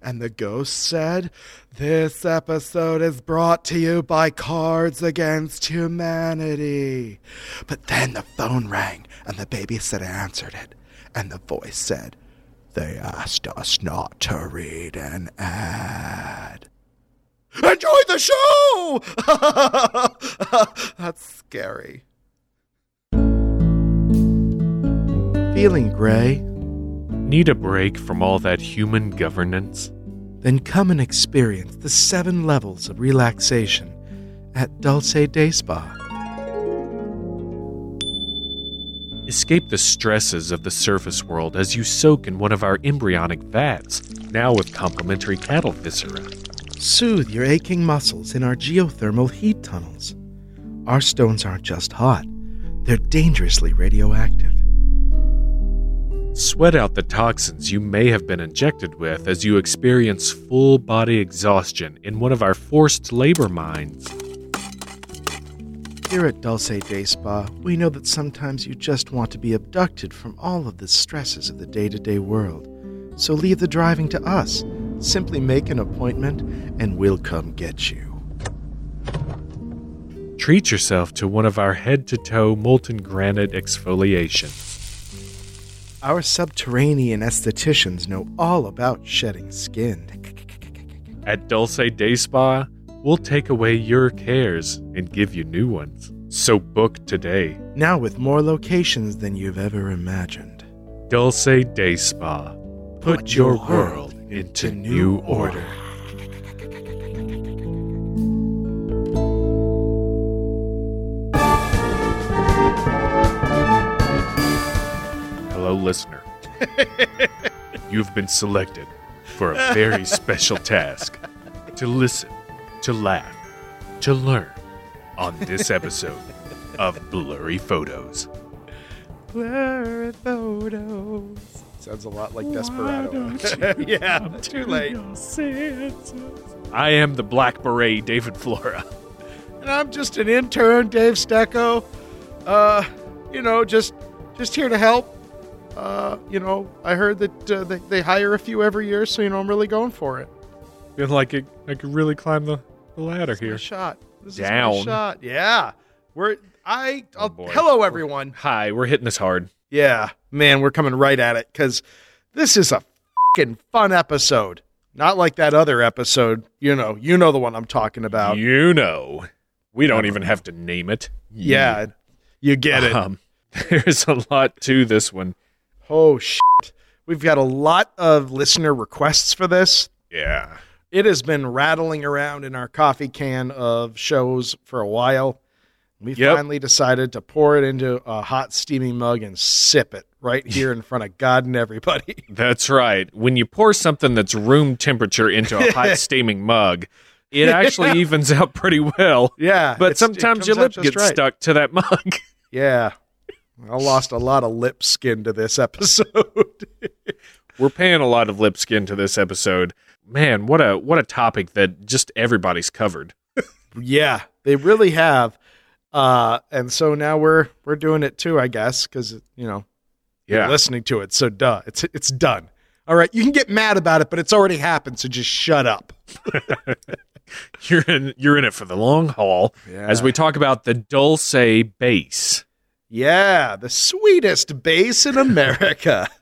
And the ghost said, This episode is brought to you by Cards Against Humanity. But then the phone rang and the babysitter answered it. And the voice said, They asked us not to read an ad. Enjoy the show! That's scary. Feeling gray? Need a break from all that human governance? Then come and experience the seven levels of relaxation at Dulce Day Spa. Escape the stresses of the surface world as you soak in one of our embryonic vats, now with complimentary cattle viscera. Soothe your aching muscles in our geothermal heat tunnels. Our stones aren't just hot, they're dangerously radioactive. Sweat out the toxins you may have been injected with as you experience full body exhaustion in one of our forced labor mines. Here at Dulce Day Spa, we know that sometimes you just want to be abducted from all of the stresses of the day to day world. So leave the driving to us. Simply make an appointment and we'll come get you. Treat yourself to one of our head to toe molten granite exfoliations. Our subterranean estheticians know all about shedding skin. At Dulce Day Spa, we'll take away your cares and give you new ones. So book today. Now with more locations than you've ever imagined. Dulce Day Spa. Put your world into new order. Hello, listener. You've been selected for a very special task to listen, to laugh, to learn on this episode of Blurry Photos. Blurry photos. Sounds a lot like Desperado. yeah, too late. I am the Black Beret, David Flora. And I'm just an intern, Dave Stecco. Uh, you know, just just here to help. Uh, you know, I heard that uh, they, they hire a few every year, so you know I'm really going for it. Feel like it, I could really climb the, the ladder This is my here. shot. This is Down. my shot. Yeah, we're I. Oh, I'll, boy. hello, everyone. Hi, we're hitting this hard. Yeah, man, we're coming right at it because this is a fucking fun episode. Not like that other episode. You know, you know the one I'm talking about. You know, we don't even have to name it. yeah, you get it. Um, there's a lot to this one. Oh shit. We've got a lot of listener requests for this. Yeah. It has been rattling around in our coffee can of shows for a while. We Yep. finally decided to pour it into a hot steaming mug and sip it right here in front of God and everybody. That's right. When you pour something that's room temperature into a hot steaming mug, it actually evens out pretty well. yeah. But sometimes your lip gets right. stuck to that mug. Yeah. I lost a lot of lip skin to this episode. We're paying a lot of lip skin to this episode. Man, what a what a topic that just everybody's covered. yeah, they really have. Uh, and so now we're we're doing it too, I guess, because you know you're Yeah. listening to it. So duh, it's it's done. All right, you can get mad about it, but it's already happened. So just shut up. You're in you're in it for the long haul as we talk about the Dulce base. Yeah, the sweetest base in America.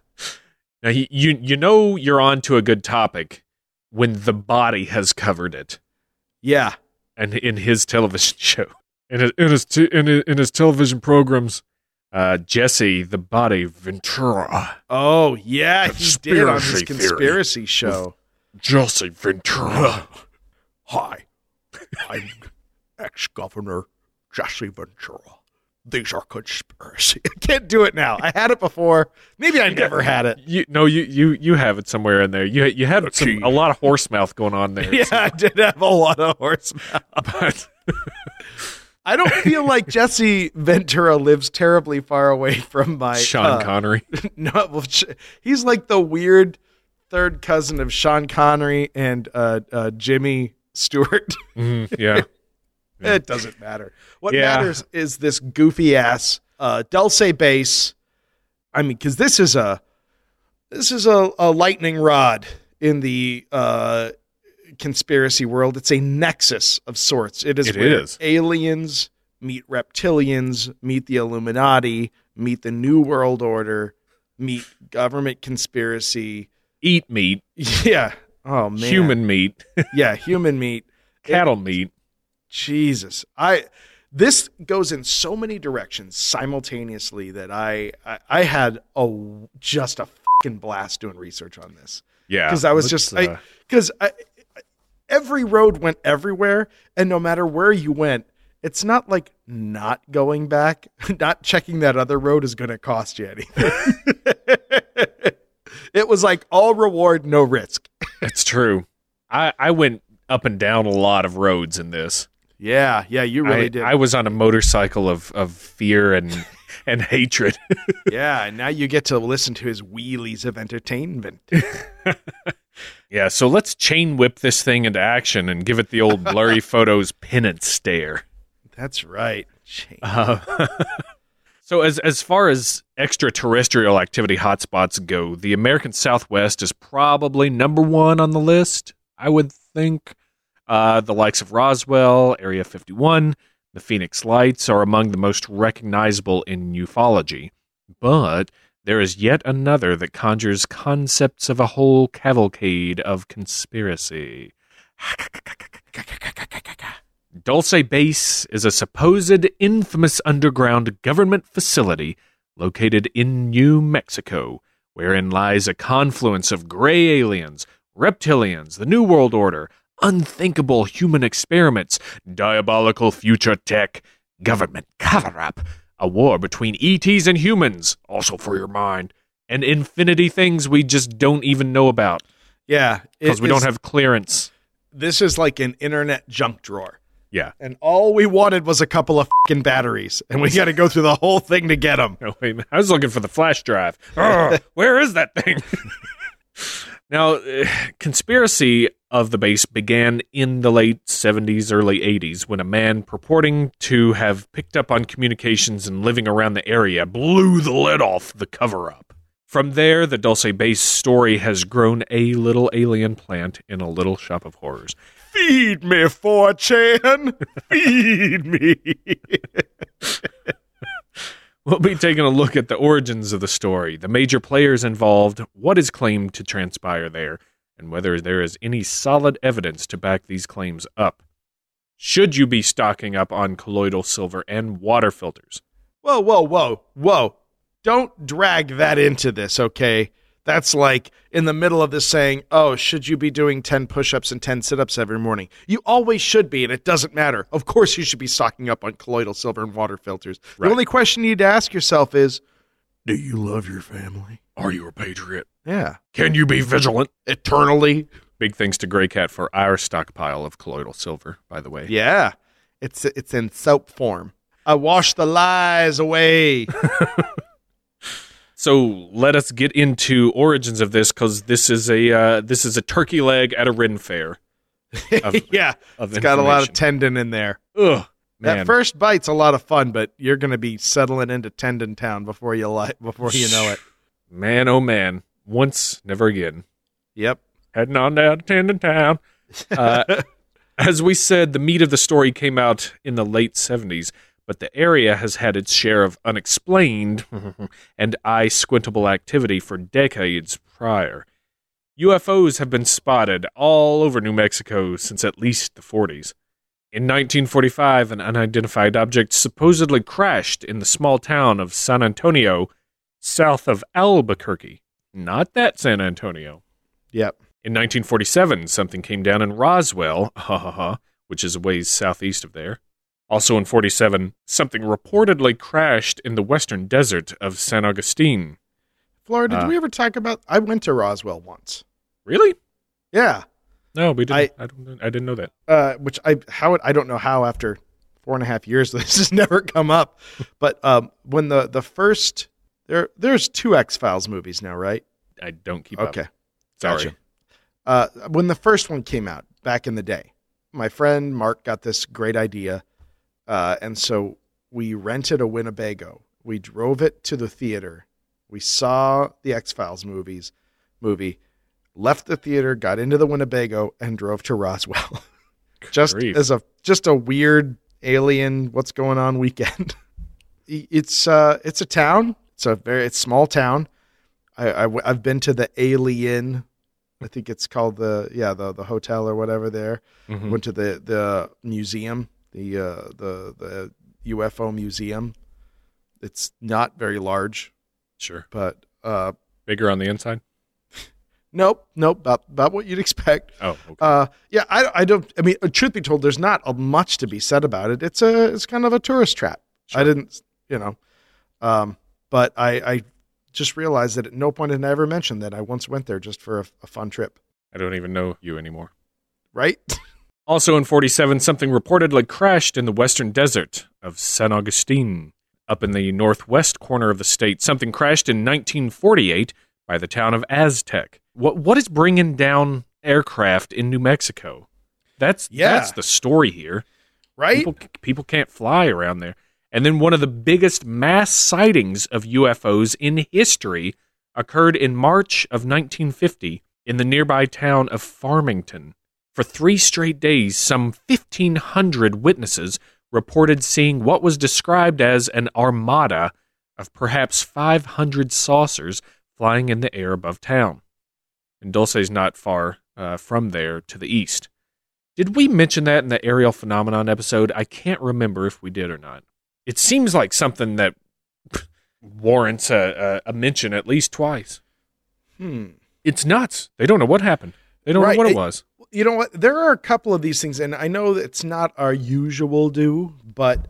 Now he, you you know you're on to a good topic when the body has covered it, yeah, and in his television show, in his in his, t- in his, in his television programs, uh, Jesse the Body Ventura, oh yeah, he did on his conspiracy show. Jesse Ventura. Hi, I'm ex-governor Jesse Ventura. These are conspiracy. I can't do it now. I had it before. Maybe I never had it. You no, you you you have it somewhere in there. You you had some, a lot of horse mouth going on there. Yeah, I did have a lot of horse mouth. but I don't feel like Jesse Ventura lives terribly far away from my Sean uh, Connery. No, well, he's like the weird third cousin of Sean Connery and uh, uh, Jimmy Stewart. Mhm, yeah. It doesn't matter. What Yeah. matters is this goofy ass uh, Dulce base. I mean, because this is a this is a, a lightning rod in the uh, conspiracy world. It's a nexus of sorts. It is It aliens meet reptilians, meet the Illuminati, meet the New World Order, meet government conspiracy. Eat meat, Yeah. Oh man. human meat, Yeah, human meat. cattle meat. Jesus. I this goes in so many directions simultaneously that I I, I had a just a fucking blast doing research on this. Yeah, because I was just uh, because I, every road went everywhere, and no matter where you went, it's not like not going back, not checking that other road is going to cost you anything. it was like all reward, no risk. it's true. I I went up and down a lot of roads in this. Yeah, yeah, you really I, did. I was on a motorcycle of of fear and and hatred. yeah, and now you get to listen to his wheelies of entertainment. yeah, so let's chain whip this thing into action and give it the old blurry photos penance stare. That's right. Uh, so as as far as extraterrestrial activity hotspots go, the American Southwest is probably number one on the list. I would think. Uh, the likes of Roswell, Area 51, the Phoenix Lights are among the most recognizable in ufology. But there is yet another that conjures concepts of a whole cavalcade of conspiracy. Dulce Base is a supposed infamous underground government facility located in New Mexico, wherein lies a confluence of gray aliens, reptilians, the New World Order, unthinkable human experiments, diabolical future tech, government cover up, a war between ETs and humans, also for your mind, and infinity things we just don't even know about Yeah, because we don't have clearance. This is like an internet junk drawer. Yeah. and all we wanted was a couple of fucking batteries, and we got to go through the whole thing to get them. Wait, a minute. I was looking for the flash drive. Ugh, where is that thing? now, uh, conspiracy of the base began in the late 70s, early 80s when a man purporting to have picked up on communications and living around the area blew the lid off the cover up. From there, the Dulce base story has grown a little alien plant in a little shop of horrors. Feed me, 4chan. Feed me. We'll be taking a look at the origins of the story, the major players involved, what is claimed to transpire there, and whether there is any solid evidence to back these claims up. Should you be stocking up on colloidal silver and water filters? whoa, whoa, whoa, whoa. Don't drag that into this, okay? That's like in the middle of this saying, oh, should you be doing 10 push ups and 10 sit ups every morning? You always should be, and it doesn't matter. Of course, you should be stocking up on colloidal silver and water filters. Right. The only question you need to ask yourself is, do you love your family? Are you a patriot? Yeah. Can you be vigilant? Eternally. Big thanks to Grey Cat for our stockpile of colloidal silver, by the way. Yeah. It's it's in soap form. I wash the lies away. So let us get into origins of this because this is a uh, this is a turkey leg at a Ren fair. Of- yeah. Of It's got a lot of tendon in there. Ugh, man. That first bite's a lot of fun, but you're going to be settling into tendon town before you li- before you know it. Man, oh man. Once, never again. Yep. Heading on down to Tendon Town. Uh, as we said, the meat of the story came out in the late 70s, but the area has had its share of unexplained and eye squintable activity for decades prior. UFOs have been spotted all over New Mexico since at least the 40s. In 1945, an unidentified object supposedly crashed in the small town of San Antonio, south of Albuquerque. Not that San Antonio. Yep. In 1947, something came down in Roswell, ha ha ha, which is a ways southeast of there. Also in 47, something reportedly crashed in the western desert of San Augustine. Florida, Uh. did we ever talk about I went to Roswell once. Really? Yeah. No, we didn't. I- I, don't, I didn't know that. Uh, which I how I don't know how after four and a half years this has never come up. But um, when the the first there there's two X Files movies now, right? I don't keep up. Okay. Sorry. Gotcha. Uh, when the first one came out back in the day, my friend Mark got this great idea, uh, and so we rented a Winnebago. We drove it to the theater. We saw the X Files movies movie. Left the theater, got into the Winnebago, and drove to Roswell. just grief. as a just a weird alien what's going on weekend. it's uh it's a town. It's a very it's small town. I, I have been to the Alien. I think it's called the yeah the the hotel or whatever there. Mhm. Went to the the museum, the uh, the the UFO museum. It's not very large, Sure. but uh, Bigger on the inside? Nope, nope, about about what you'd expect. Oh, okay. Uh, yeah, I, I don't. I mean, uh, truth be told, there's not a much to be said about it. It's a it's kind of a tourist trap. I didn't, you know, um, but I I just realized that at no point had I ever mentioned that I once went there just for a, a fun trip. I don't even know you anymore. Right? Also in 47, something reportedly crashed in the western desert of San Augustine. Up in the northwest corner of the state, something crashed in 1948 by the town of Aztec. What what is bringing down aircraft in New Mexico? That's Yeah. that's the story here. right? People people can't fly around there. And then one of the biggest mass sightings of UFOs in history occurred in March of 1950 in the nearby town of Farmington. For three straight days, some 1,500 witnesses reported seeing what was described as an armada of perhaps 500 saucers flying in the air above town. And Dulce's not far uh, from there to the east. Did we mention that in the aerial phenomenon episode? I can't remember if we did or not. It seems like something that warrants a, a, a mention at least twice. Hmm. It's nuts. They don't know what happened. They don't Right. know what it was. You know what? There are a couple of these things, and I know it's not our usual do, but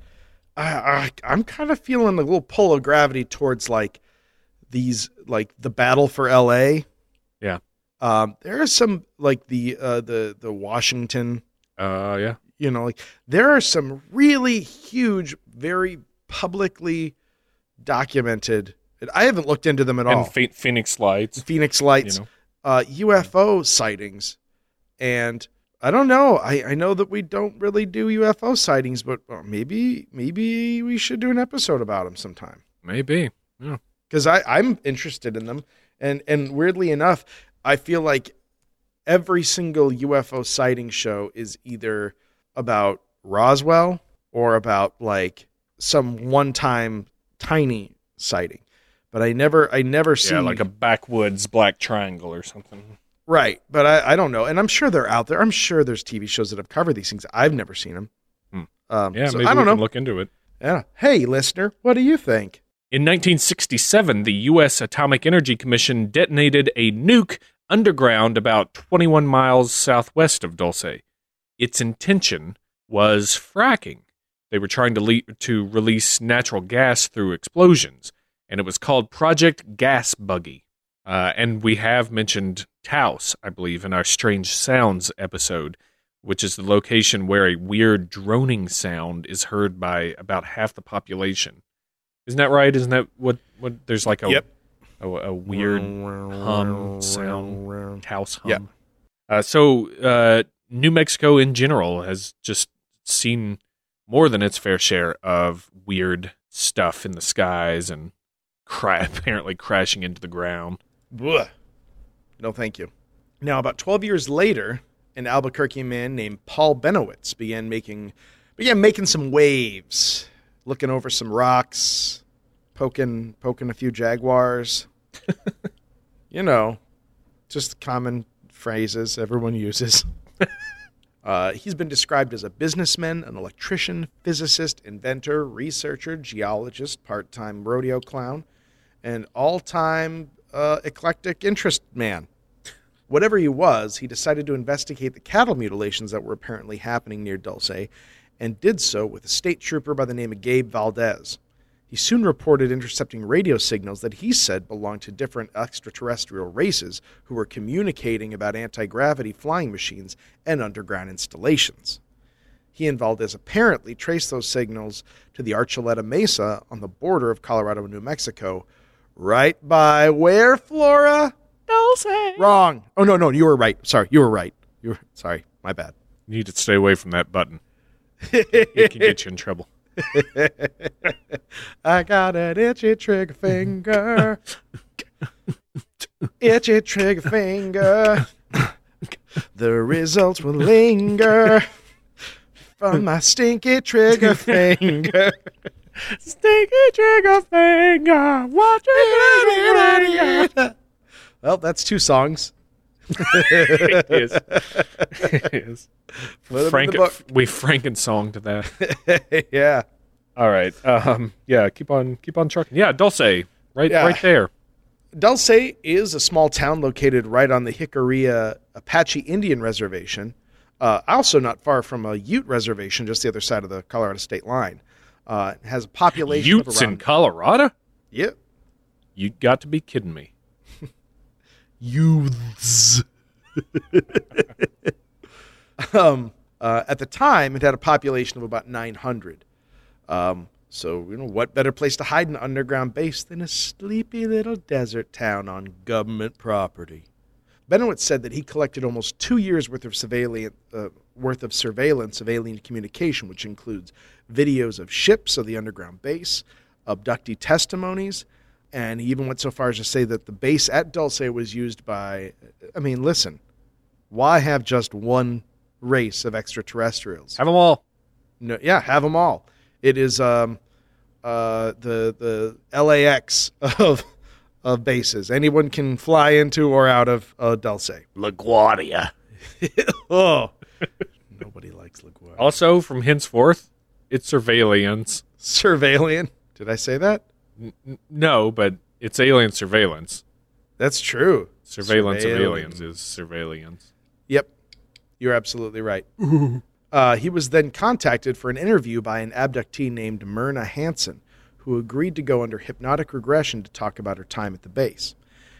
I, I, I'm kind of feeling a little pull of gravity towards like these, like the battle for L.A. Um, there are some like the uh, the the Washington Uh, yeah. you know like there are some really huge very publicly documented i haven't looked into them at all And Phe- Phoenix Lights. phoenix You lights know. uh, ufo sightings and i don't know I, I know that we don't really do ufo sightings but uh, maybe maybe we should do an episode about them sometime Maybe. Yeah. because I i'm interested in them and and weirdly enough i feel like every single ufo sighting show is either about roswell or about like some one time tiny sighting but i never i never see Yeah, like a backwoods black triangle or something. right but I, I don't know and i'm sure they're out there i'm sure there's tv shows that have covered these things i've never seen them Hmm. um, Yeah, so maybe i don't we know can look into it. yeah hey listener what do you think In 1967, the U.S. Atomic Energy Commission detonated a nuke underground about 21 miles southwest of Dulce. Its intention was fracking. They were trying to, le- to release natural gas through explosions, and it was called Project Gasbuggy. Uh, and we have mentioned Taos, I believe, in our Strange Sounds episode, which is the location where a weird droning sound is heard by about half the population. Isn't that right? Isn't that what? What? There's like a Yep. A, a weird hum sound, house hum. Yeah. Uh, so uh, New Mexico in general has just seen more than its fair share of weird stuff in the skies and cra- apparently crashing into the ground. Blech. No, thank you. Now, about 12 years later, an Albuquerque man named Paul Bennewitz began making began making some waves, looking over some rocks, poking poking a few jaguars. you know, just common phrases everyone uses. Uh, he's been described as a businessman, an electrician, physicist, inventor, researcher, geologist, part time rodeo clown, and all time uh, eclectic interest man. Whatever he was, he decided to investigate the cattle mutilations that were apparently happening near Dulce and did so with a state trooper by the name of Gabe Valdez. He soon reported intercepting radio signals that he said belonged to different extraterrestrial races who were communicating about anti gravity flying machines and underground installations. He and Valdez apparently traced those signals to the Archuleta Mesa on the border of Colorado and New Mexico, right by where, Flora? Dulce. Wrong. Oh, no, no, you were right. Sorry, you were right. You were, sorry, my bad. You need to stay away from that button. It can get you in trouble. I got an itchy trigger finger. Itchy trigger finger. the results will linger from my stinky trigger finger. Stinky trigger finger, watch it. Well, that's two songs. it is. It is. Put 'em in Frank, we Franken to that. yeah. All right. Um. Yeah. Keep on. Keep on trucking. Yeah. Dulce. Right. Yeah. Right there. Dulce is a small town located right on the Jicarilla Apache Indian Reservation, uh, also not far from a Ute reservation just the other side of the Colorado state line. Uh, it has a population Utes of in Colorado. Yep. You got to be kidding me. Youths. um, uh, at the time, it had a population of about 900. Um, so, you know, what better place to hide an underground base than a sleepy little desert town on government property? Bennewitz said that he collected almost two years worth of surveillance, uh, worth of surveillance of alien communication, which includes videos of ships of the underground base, abductee testimonies, and he even went so far as to say that the base at Dulce was used by. I mean, listen, why have just one race of extraterrestrials? Have them all. No, yeah, have them all. It is um, uh, the the LAX of of bases. Anyone can fly into or out of uh, Dulce. LaGuardia. oh, nobody likes LaGuardia. Also, from henceforth, it's surveillance. Surveillian. Did I say that? N- no, but it's alien surveillance. That's true. Surveillance of aliens is surveillance. Yep, you're absolutely right. Uh, he was then contacted for an interview by an abductee named Myrna Hansen, who agreed to go under hypnotic regression to talk about her time at the base.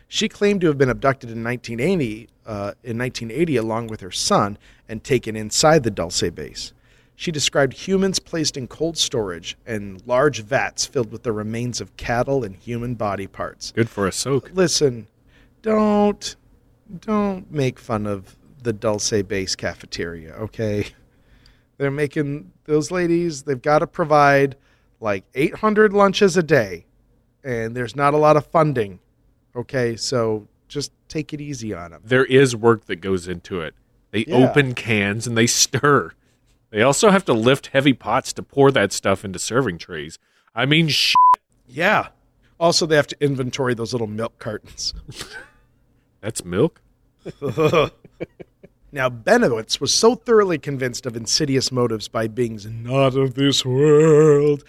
She claimed to have been abducted in 1980, uh, in 1980 along with her son and taken inside the Dulce base. She described humans placed in cold storage and large vats filled with the remains of cattle and human body parts. Good for a soak. Listen, don't don't make fun of the Dulce base cafeteria, okay? They're making those ladies, they've got to provide like 800 lunches a day and there's not a lot of funding. Okay? So just take it easy on them. There is work that goes into it. They Yeah. open cans and they stir. They also have to lift heavy pots to pour that stuff into serving trays. I mean, sh- Yeah. Also, they have to inventory those little milk cartons. that's milk. Now, Bennewitz was so thoroughly convinced of insidious motives by beings not of this world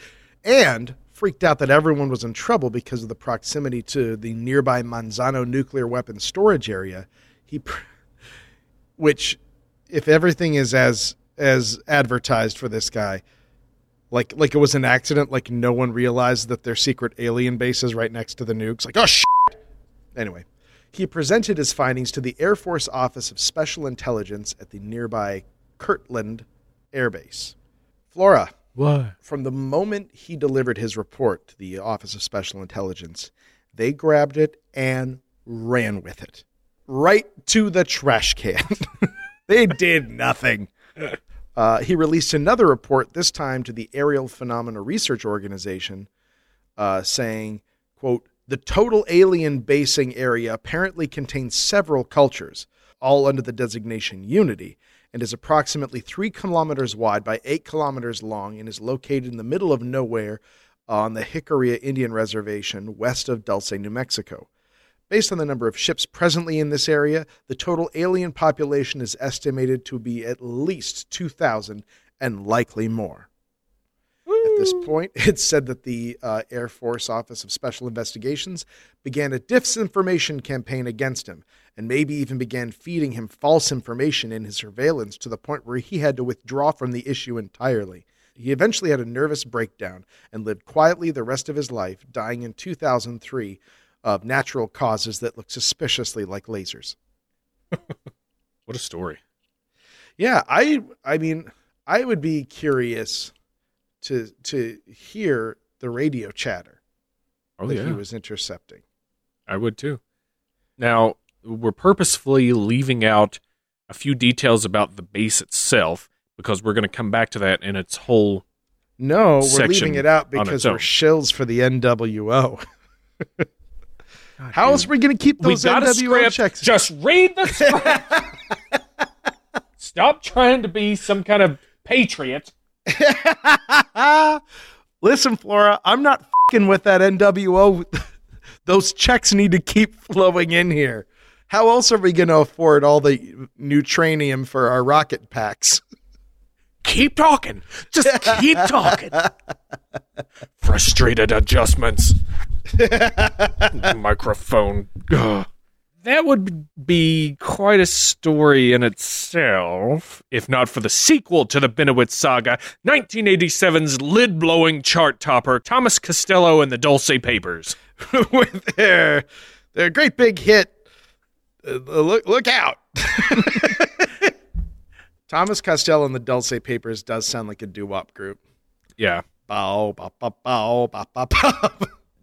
and freaked out that everyone was in trouble because of the proximity to the nearby Manzano nuclear weapon storage area. He, pr- which, if everything is as as advertised for this guy, like like it was an accident, like no one realized that their secret alien base is right next to the nukes. Like, oh shit. Anyway, he presented his findings to the Air Force Office of Special Intelligence at the nearby Kirtland Air Base. Flora, What? from the moment he delivered his report to the Office of Special Intelligence, they grabbed it and ran with it right to the trash can. they did nothing. Uh, he released another report, this time to the Aerial Phenomena Research Organization, uh, saying, quote, the total alien basing area apparently contains several cultures, all under the designation Unity, and is approximately three kilometers wide by eight kilometers long and is located in the middle of nowhere on the Jicarilla Indian Reservation west of Dulce, New Mexico. Based on the number of ships presently in this area, the total alien population is estimated to be at least 2,000 and likely more. At this point, it's said that the uh, Air Force Office of Special Investigations began a disinformation campaign against him and maybe even began feeding him false information in his surveillance to the point where he had to withdraw from the issue entirely. He eventually had a nervous breakdown and lived quietly the rest of his life, dying in 2003 of natural causes that look suspiciously like lasers. What a story. Yeah, I I mean, I would be curious to to hear the radio chatter Oh that yeah, he was intercepting. I would too. Now we're purposefully leaving out a few details about the base itself because we're going to come back to that in its whole. No, we're leaving it out because we're shills for the NWO. How else are we going to keep those NWO script. checks? Just read the script. Stop trying to be some kind of patriot. Listen, Flora, I'm not fing with that NWO. Those checks need to keep flowing in here. How else are we going to afford all the neutranium for our rocket packs? Keep talking. Just keep talking. Frustrated adjustments. Microphone. Ugh. That would be quite a story in itself, if not for the sequel to the Bennewitz saga, 1987's lid blowing chart topper, Thomas Costello and the Dulce Papers. with their their great big hit. Uh, look look out! Thomas Costello and the Dulce Papers does sound like a doo wop group. Yeah. Bow, bow, bow, bow, bow, bow, bow.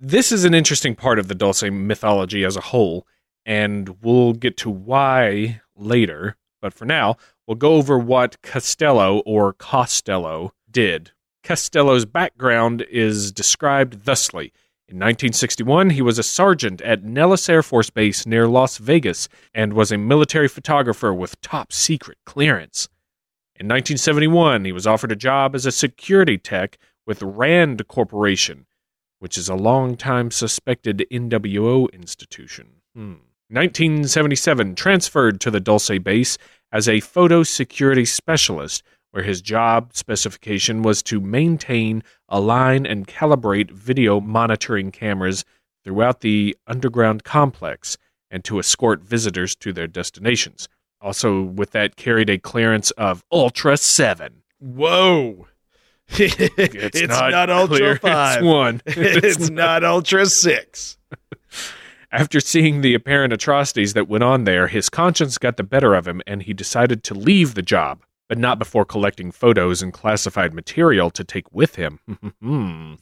This is an interesting part of the Dulce mythology as a whole, and we'll get to why later. But for now, we'll go over what Castello or Costello did. Costello's background is described thusly. In 1961, he was a sergeant at Nellis Air Force Base near Las Vegas and was a military photographer with top secret clearance. In 1971, he was offered a job as a security tech with Rand Corporation, which is a long-time suspected NWO institution. Hmm. 1977, transferred to the Dulce base as a photo security specialist, where his job specification was to maintain, align, and calibrate video monitoring cameras throughout the underground complex and to escort visitors to their destinations. Also, with that, carried a clearance of Ultra 7. Whoa! it's, not, Ultra clearance Five. One. It's, not Ultra Six. After seeing the apparent atrocities that went on there, his conscience got the better of him and he decided to leave the job, but not before collecting photos and classified material to take with him.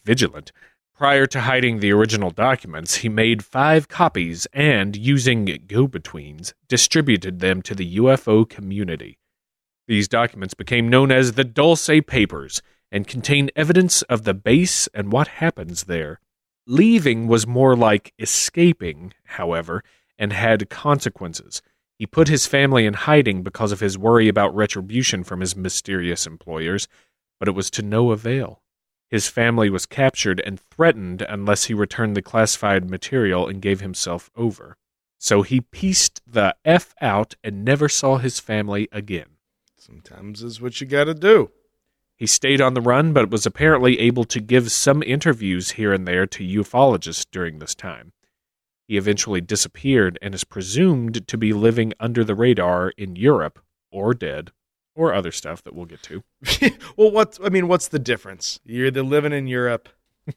Vigilant. Prior to hiding the original documents, he made five copies and, using go betweens, distributed them to the UFO community. These documents became known as the Dulce Papers and contain evidence of the base and what happens there. Leaving was more like escaping, however, and had consequences. He put his family in hiding because of his worry about retribution from his mysterious employers, but it was to no avail. His family was captured and threatened unless he returned the classified material and gave himself over. So he pieced the F out and never saw his family again. Sometimes is what you got to do. He stayed on the run, but was apparently able to give some interviews here and there to ufologists during this time. He eventually disappeared and is presumed to be living under the radar in Europe or dead or other stuff that we'll get to. well, what I mean, what's the difference? You're either living in Europe,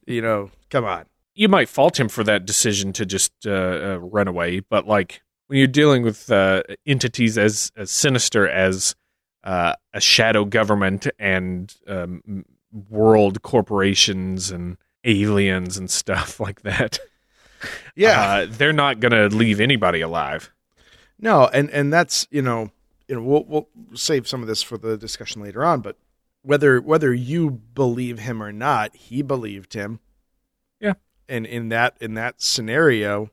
you know. Come on. You might fault him for that decision to just uh, uh, run away, but like when you're dealing with uh, entities as, as sinister as uh, a shadow government and um, world corporations and aliens and stuff like that. Yeah. Uh, they're not going to leave anybody alive. No, and and that's you know you know we'll we'll save some of this for the discussion later on, but whether whether you believe him or not, he believed him. Yeah. And in that in that scenario,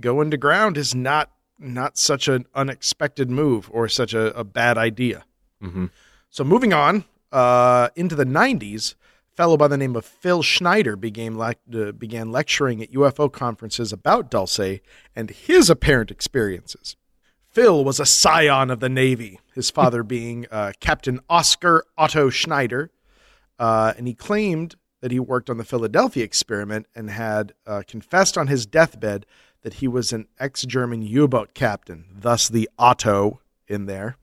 going to ground is not not such an unexpected move or such a, a bad idea. Mm-hmm. So moving on uh, into the 90s, a fellow by the name of Phil Schneider began, lec- uh, began lecturing at UFO conferences about Dulce and his apparent experiences. Phil was a scion of the Navy, his father being uh, Captain Oscar Otto Schneider, uh, and he claimed that he worked on the Philadelphia experiment and had uh, confessed on his deathbed that he was an ex German U boat captain, thus the Otto in there.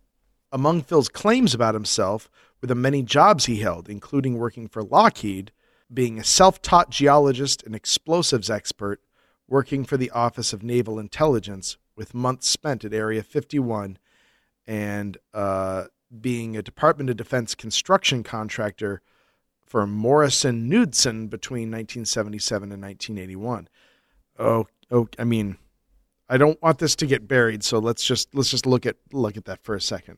Among Phil's claims about himself were the many jobs he held, including working for Lockheed, being a self taught geologist and explosives expert, working for the Office of Naval Intelligence, with months spent at Area 51, and uh, being a Department of Defense construction contractor for Morrison Knudsen between 1977 and 1981. Oh, I mean, I don't want this to get buried, so let's just let's just look at look at that for a second.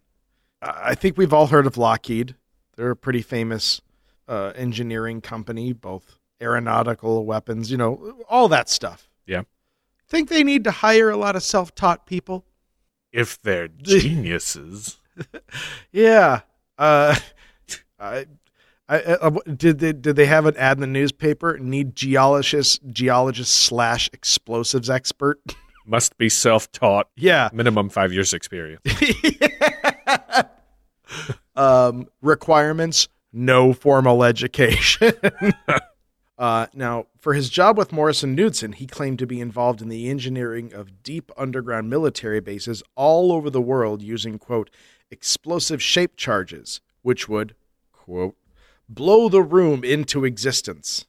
I think we've all heard of Lockheed. They're a pretty famous uh, engineering company, both aeronautical weapons, you know, all that stuff. Yeah. think they need to hire a lot of self-taught people? If they're geniuses. Yeah. Uh, I, I, uh, did they did they have an ad in the newspaper? Need geologist geologist slash explosives expert? Must be self taught, Yeah. minimum five years experience. um, requirements: no formal education. uh, now, for his job with Morrison Knudsen, he claimed to be involved in the engineering of deep underground military bases all over the world using quote explosive shape charges, which would quote blow the room into existence.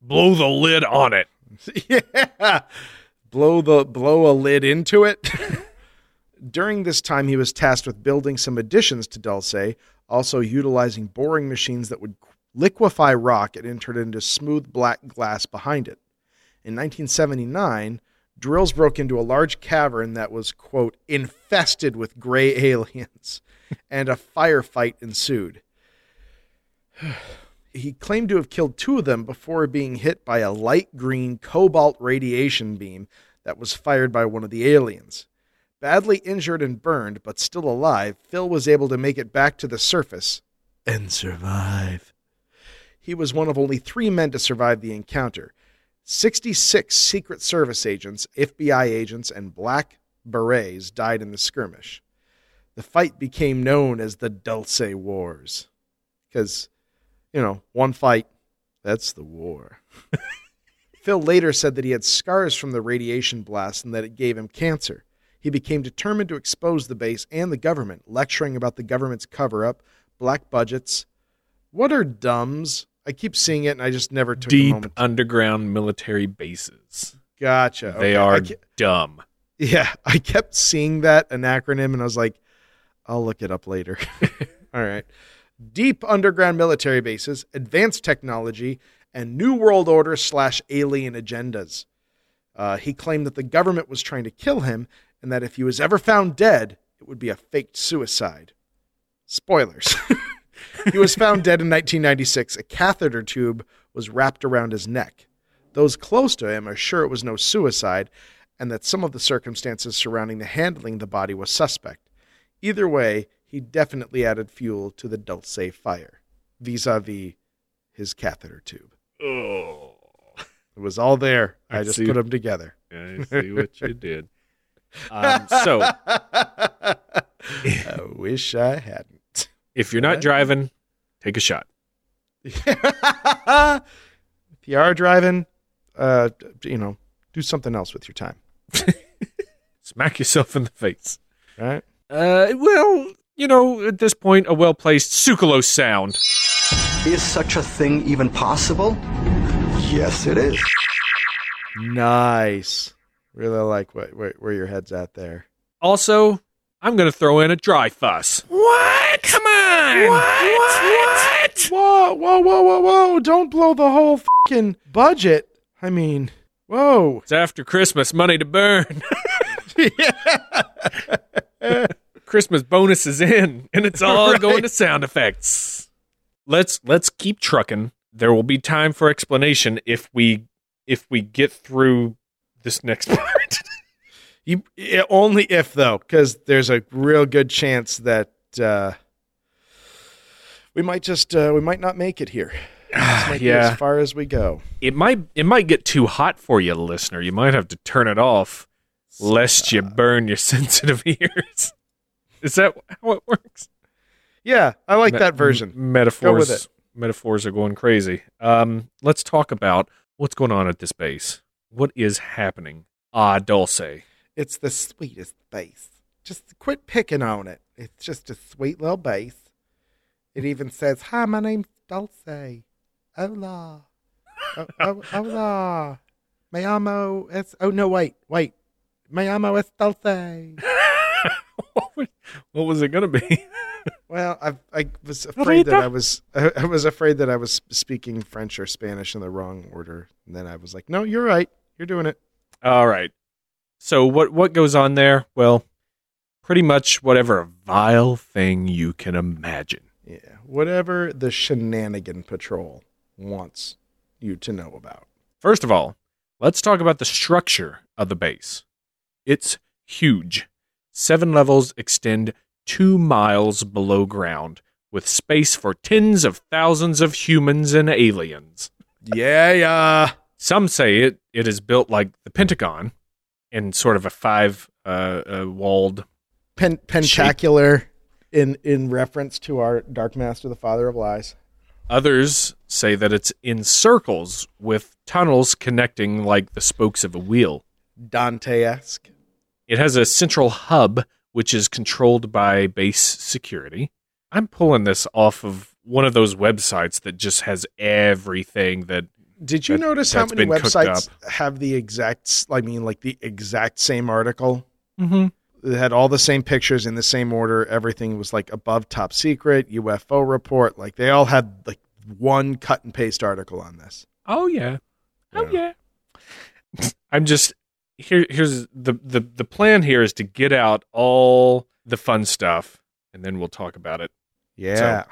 Blow the lid on it. yeah. Blow the blow a lid into it. During this time he was tasked with building some additions to Dulce, also utilizing boring machines that would liquefy rock and enter it into smooth black glass behind it. In 1979, drills broke into a large cavern that was quote infested with gray aliens and a firefight ensued. he claimed to have killed two of them before being hit by a light green cobalt radiation beam that was fired by one of the aliens. Badly injured and burned, but still alive, Phil was able to make it back to the surface and survive. He was one of only three men to survive the encounter. 66 Secret Service agents, FBI agents, and Black Berets died in the skirmish. The fight became known as the Dulce Wars. Because you know, one fight, that's the war. Phil later said that he had scars from the radiation blast and that it gave him cancer. He became determined to expose the base and the government, lecturing about the government's cover up, black budgets. What are dumbs? I keep seeing it and I just never took a Deep moment. underground military bases. Gotcha. They Okay, are ke- dumb. Yeah, I kept seeing that an acronym, and I was like, I'll look it up later. All right. Deep underground military bases, advanced technology, and New World Order slash alien agendas. Uh, he claimed that the government was trying to kill him, and that if he was ever found dead, it would be a faked suicide. Spoilers. he was found dead in 1996. A catheter tube was wrapped around his neck. Those close to him are sure it was no suicide, and that some of the circumstances surrounding the handling of the body was suspect. Either way, he definitely added fuel to the Dulce fire, vis a vis his catheter tube. Oh, It was all there. I, I just see. put them together. I see what you did. Um, so, I wish I hadn't. if you're not driving, take a shot. if you are driving, uh, you know, do something else with your time, Smack yourself in the face. right? Uh, well, you know, at this point, a well placed sucralose sound. Is such a thing even possible? Yes, it is. Nice. Really like what, where, where your head's at there. Also, I'm going to throw in a dry fuss. What? Come on. What? What? Whoa, whoa, whoa, whoa, whoa! Don't blow the whole fucking budget. I mean, whoa. It's after Christmas, money to burn. Christmas bonus is in, and it's all Right. going to sound effects. Let's let's keep trucking. There will be time for explanation if we if we get through this next part. You only if though, because there's a real good chance that uh, we might just uh, we might not make it here. This might be Yeah. as far as we go. it might it might get too hot for you, listener. You might have to turn it off, lest you burn your sensitive ears. Is that how it works? Yeah, I like Me- that version. m- Metaphors. Go with it. Metaphors are going crazy. Um, let's talk about what's going on at this base. What is happening? Ah, Dulce. It's the sweetest base. Just quit picking on it. It's just a sweet little base. It even says, "Hi, my name's Dulce. Hola, oh, oh, hola. Me llamo es. Oh no, wait, wait. Me llamo es Dulce." what, was, what was it going to be? Well, I I was afraid that I was I, I was afraid that I was speaking French or Spanish in the wrong order. And then I was like, "No, you're right. You're doing it." All right. So what what goes on there? Well, pretty much whatever vile thing you can imagine. Yeah, whatever the shenanigan patrol wants you to know about. First of all, Let's talk about the structure of the base. It's huge. Seven levels extend two miles below ground, with space for tens of thousands of humans and aliens. Yeah, yeah. Some say it, it is built like the Pentagon in sort of a five uh, uh, walled. Pen- pentacular in in reference to our Dark Master, the Father of Lies. Others say that it's in circles with tunnels connecting like the spokes of a wheel. Dante esque. It has a central hub which is controlled by base security. I'm pulling this off of one of those websites that just has everything that Did you That- notice how many websites have the exact? I mean, like the exact same article. mm-hmm. It had all the same pictures in the same order. Everything was like above top secret, UFO report. Like they all had like one cut and paste article on this. Oh yeah. Oh yeah. I'm just here here's the, the the plan here is to get out all the fun stuff and then we'll talk about it. Yeah.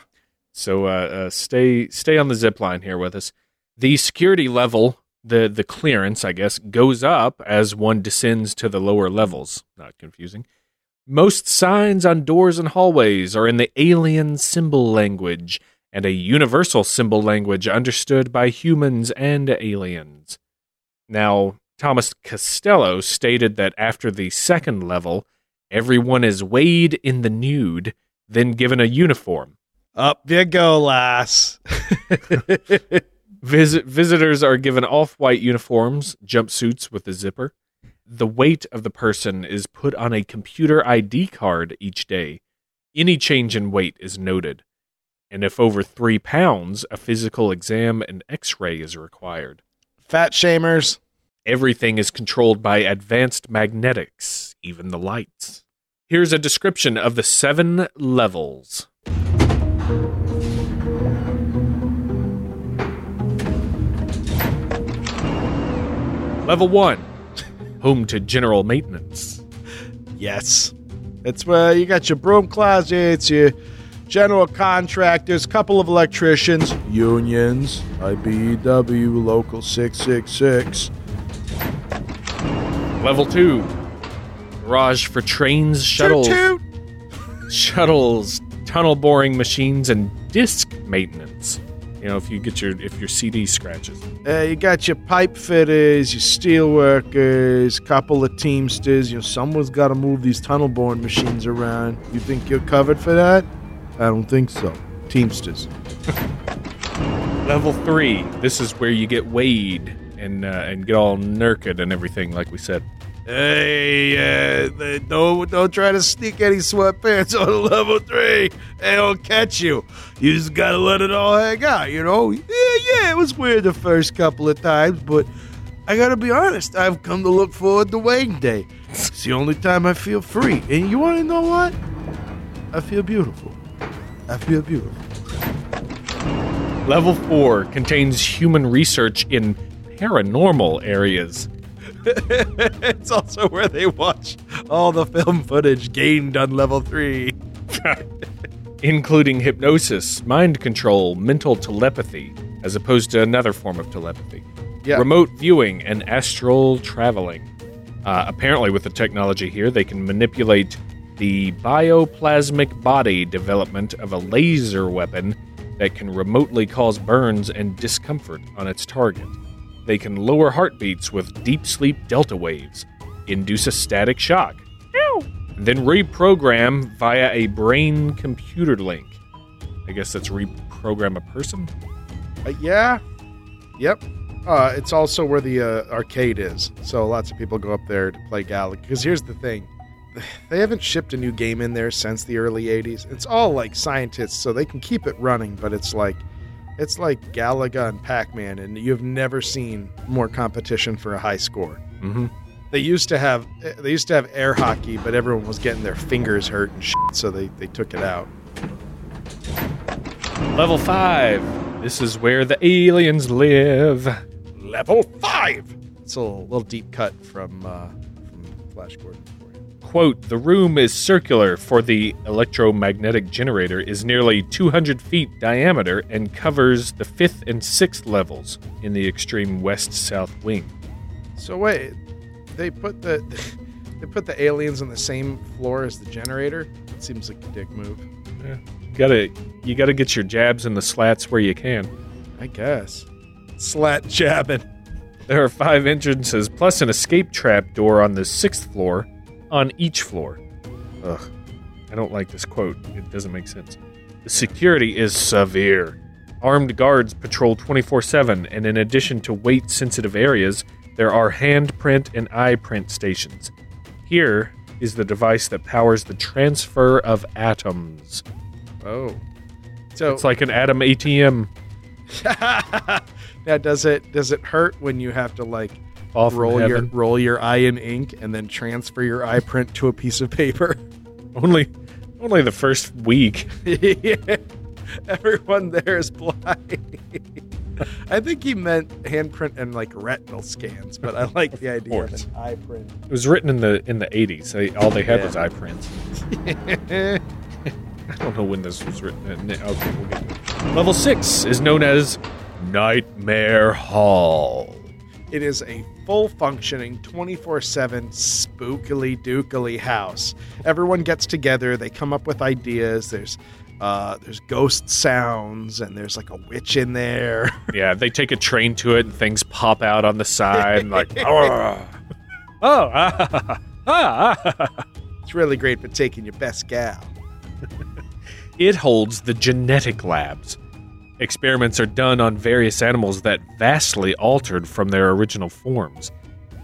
So uh, uh stay stay on the zip line here with us. The security level, the the clearance, I guess, goes up as one descends to the lower levels. Not confusing. Most signs on doors and hallways are in the alien symbol language and a universal symbol language understood by humans and aliens. Now, Thomas Castello stated that after the second level, everyone is weighed in the nude, then given a uniform. Up you go, lass. Visit, visitors are given off white uniforms, jumpsuits with a zipper. The weight of the person is put on a computer ID card each day. Any change in weight is noted. And if over three pounds, a physical exam and x ray is required. Fat shamers. Everything is controlled by advanced magnetics, even the lights. Here's a description of the seven levels. Level 1 Home to General Maintenance. Yes. It's where you got your broom closets, your general contractors, couple of electricians, unions, IBEW, local 666. Level 2 Garage for trains, shuttles, Toot, shuttles, tunnel boring machines, and disc maintenance. You know, if you get your if your CD scratches. Uh, you got your pipe fitters, your steel workers, couple of teamsters. You know, someone's got to move these tunnel boring machines around. You think you're covered for that? I don't think so. Teamsters. Level three. This is where you get weighed and uh, and get all naked and everything, like we said. Hey, uh, don't don't try to sneak any sweatpants on level three. They don't catch you. You just gotta let it all hang out, you know. Yeah, yeah, it was weird the first couple of times, but I gotta be honest. I've come to look forward to weighing day. It's the only time I feel free. And you want to know what? I feel beautiful. I feel beautiful. Level four contains human research in paranormal areas. it's also where they watch all the film footage gained on level three. including hypnosis, mind control, mental telepathy, as opposed to another form of telepathy, Yeah. remote viewing, and astral traveling. Uh, apparently, with the technology here, they can manipulate the bioplasmic body development of a laser weapon that can remotely cause burns and discomfort on its target. They can lower heartbeats with deep sleep delta waves, induce a static shock, then reprogram via a brain computer link. I guess that's reprogram a person? Uh, yeah. Yep. Uh, it's also where the uh, arcade is. So lots of people go up there to play Galaga. Because here's the thing they haven't shipped a new game in there since the early 80s. It's all like scientists, so they can keep it running, but it's like. It's like Galaga and Pac Man, and you've never seen more competition for a high score. Mm-hmm. They used to have they used to have air hockey, but everyone was getting their fingers hurt and shit, so they, they took it out. Level 5. This is where the aliens live. Level five. It's a little, little deep cut from uh, from Flash Gordon for you. Quote, the room is circular for the electromagnetic generator is nearly 200 feet diameter and covers the fifth and sixth levels in the extreme west-south wing. So wait, they put the they put the aliens on the same floor as the generator. It seems like a dick move. You gotta you gotta get your jabs in the slats where you can. I guess. Slat jabbing. There are five entrances plus an escape trap door on the sixth floor on each floor. Ugh. I don't like this quote. It doesn't make sense. The security is severe. Armed guards patrol 24 7, and in addition to weight sensitive areas, there are handprint and eye print stations. Here is the device that powers the transfer of atoms. Oh. So It's like an atom ATM. now does it does it hurt when you have to like From roll your heaven. roll your eye in ink and then transfer your eye print to a piece of paper? Only, only the first week. Everyone there is blind. I think he meant handprint and like retinal scans, but I like the idea of course. an eye print. It was written in the in the 80s. All they had Yeah. was eye prints. I don't know when this was written. Uh, Okay, we'll get it. Level six is known as Nightmare Hall. It is a full functioning 24 7 spookily dookily house. Everyone gets together, they come up with ideas. There's uh, there's ghost sounds, and there's like a witch in there. Yeah, they take a train to it, and things pop out on the side, and like, oh, oh, ah, ah, ah. It's really great for taking your best gal. It holds the genetic labs. Experiments are done on various animals that vastly altered from their original forms.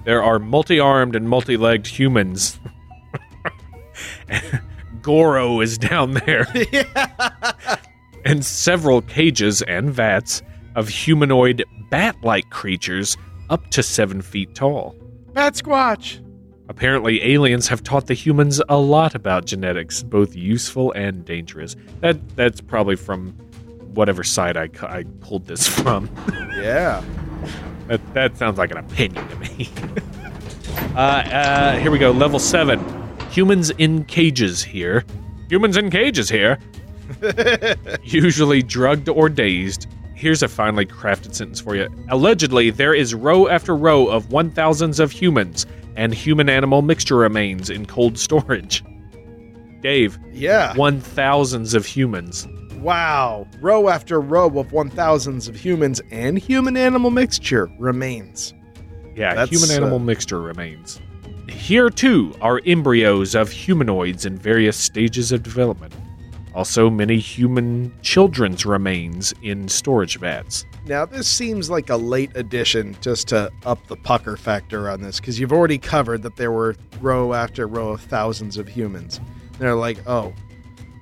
There are multi armed and multi legged humans. Goro is down there. and several cages and vats of humanoid bat like creatures up to seven feet tall. Bat Squatch! Apparently, aliens have taught the humans a lot about genetics, both useful and dangerous. That that's probably from whatever side I, I pulled this from. Yeah. that that sounds like an opinion to me. uh, uh, here we go. Level seven. Humans in cages here. Humans in cages here. Usually drugged or dazed. Here's a finely crafted sentence for you. Allegedly, there is row after row of one thousands of humans and human animal mixture remains in cold storage. Dave, Yeah. one thousands of humans. Wow. Row after row of 1,000s of humans and human animal mixture remains. Yeah, That's, human animal uh, mixture remains. Here, too, are embryos of humanoids in various stages of development. Also, many human children's remains in storage vats. Now, this seems like a late addition just to up the pucker factor on this because you've already covered that there were row after row of thousands of humans. They're like, oh,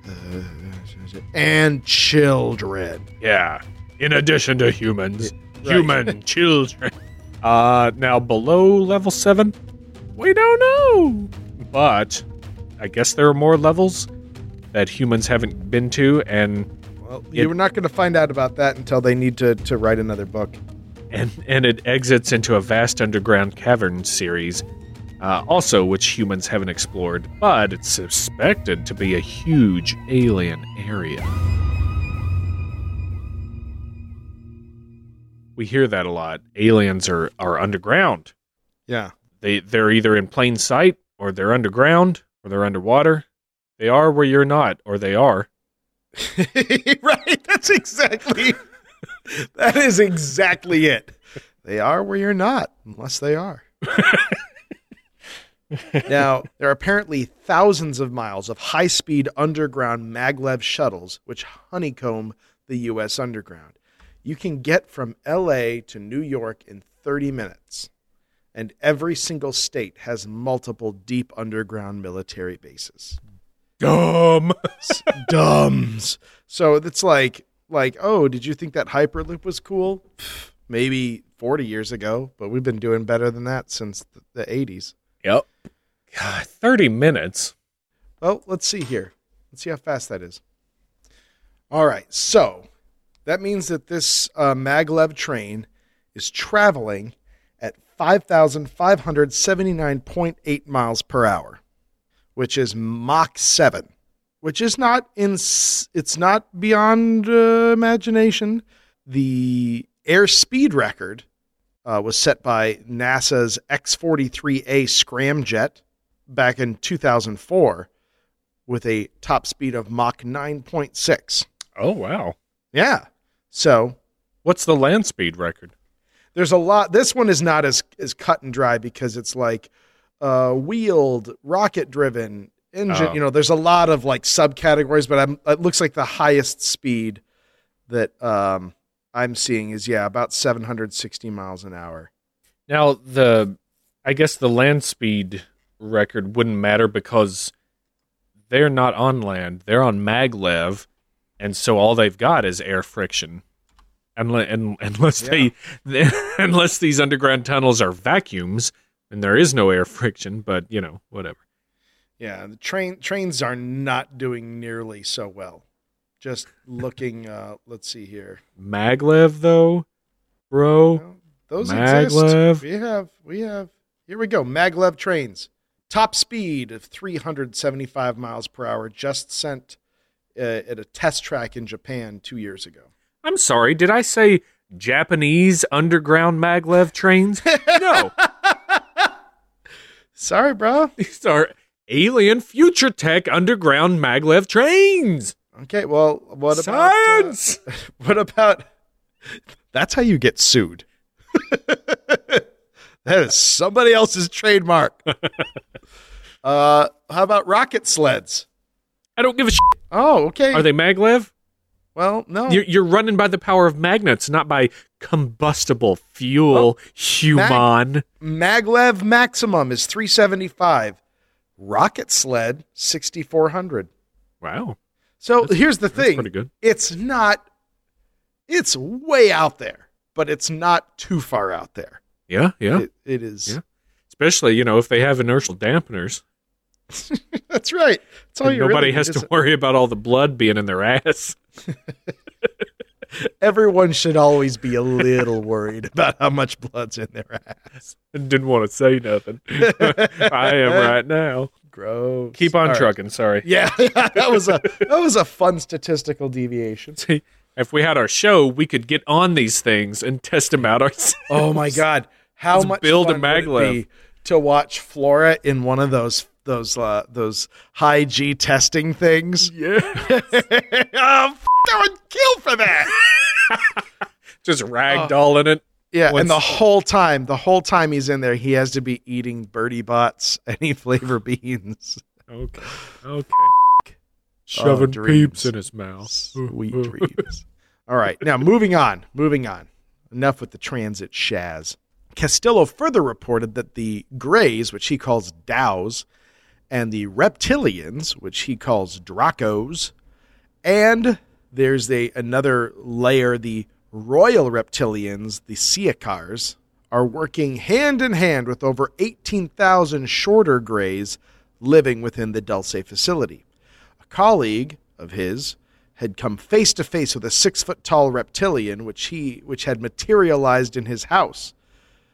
uh, and children. Yeah, in addition to humans, right. human children. Uh, now below level 7, we don't know. But I guess there are more levels that humans haven't been to, and Well, It- you're not going to find out about that until they need to, to write another book. and and it exits into a vast underground cavern series, uh, also which humans haven't explored, but it's suspected to be a huge alien area. We hear that a lot. Aliens are are underground. Yeah. They they're either in plain sight or they're underground or they're underwater. They are where you're not, or they are. right. That's exactly. that is exactly it. They are where you're not, unless they are. now, there are apparently thousands of miles of high speed underground maglev shuttles which honeycomb the U.S. underground. You can get from L.A. to New York in 30 minutes. And every single state has multiple deep underground military bases Dumb. dumbs. So it's like like, oh, did you think that Hyperloop was cool? Maybe 40 years ago, but we've been doing better than that since the, the 80s. Yep. God, Thirty minutes. Well, let's see here. Let's see how fast that is. All right, so that means that this uh, maglev train is traveling at 5,579.8 miles per hour, which is Mach 7, which is not in it's not beyond uh, imagination. The airspeed record uh, was set by NASA's X 43A scramjet back in 2004 with a top speed of Mach 9.6. Oh wow. Yeah. So What's the land speed record? there's a lot. This one is not as, as cut and dry because it's like uh, wheeled, rocket driven, engine. Oh. You know, there's a lot of like subcategories, but I'm, it looks like the highest speed that um, I'm seeing is, yeah, about 760 miles an hour. Now the I guess the land speed record wouldn't matter because they're not on land. They're on maglev, and so all they've got is air friction. Unless, unless they unless these underground tunnels are vacuums, and there is no air friction, but you know, whatever. Yeah, the train trains are not doing nearly so well. Just looking, uh, let's see here. Maglev though, bro. Well, those Maglev. exist. We have, we have. Here we go. Maglev trains. Top speed of 375 miles per hour. Just sent uh, at a test track in Japan two years ago. I'm sorry, did I say Japanese underground maglev trains? no, Sorry, bro. these are alien future tech underground maglev trains. Okay, well, what about uh, Science. what about? That's how you get sued. that is somebody else's trademark. uh, how about rocket sleds? I don't give a shit. Oh, okay. Are they maglev? Well, no. You're, you're running by the power of magnets, not by combustible fuel, human. Maglev maximum is 375. Rocket sled 6400. wow, So here's the that's thing. pretty good. It's not it's way out there, but it's not too far out there. Yeah, yeah. It, it is. Yeah. Especially, you know, if they have inertial dampeners, That's right. That's all you nobody really has to worry about all the blood being in their ass. Everyone should always be a little worried about how much blood's in their ass. Didn't want to say nothing. I am right now. Gross. Keep on All right. trucking. Sorry. Yeah, that was a that was a fun statistical deviation. See, if we had our show, we could get on these things and test them out ourselves. Oh my god, how Let's much build a fun would it maglev. be to watch Flora in one of those those uh, those high G testing things? Yeah. oh, would kill for that. Just ragdolling oh. it. Yeah, Once- and the whole time, the whole time he's in there, he has to be eating Bertie Botts, any flavor beans. Okay. Okay. Shoving dreams. peeps in his mouth. Sweet dreams. All right, now moving on, moving on. Enough with the transit shaz. Castello further reported that the Greys, which he calls Dows, and the Reptilians, which he calls Dracos, and there's a another layer, the Royal Reptilians, the Ciakars, are working hand in hand with over 18,000 shorter Greys living within the Dulce facility. A colleague of his had come face to face with a six foot tall reptilian, which he which had materialized in his house,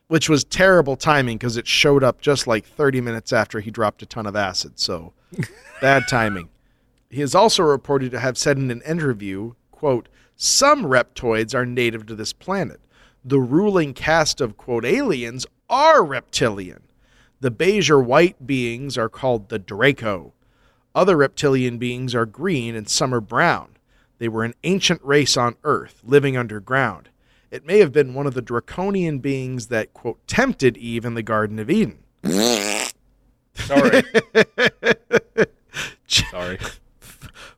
which was terrible timing because it showed up just like 30 minutes after he dropped a ton of acid. So bad timing. He is also reported to have said in an interview, quote, some reptoids are native to this planet. The ruling caste of quote aliens are reptilian. The beige or white beings are called the Draco. Other reptilian beings are green and some are brown. They were an ancient race on Earth, living underground. It may have been one of the draconian beings that, quote, tempted Eve in the Garden of Eden. Sorry. Sorry.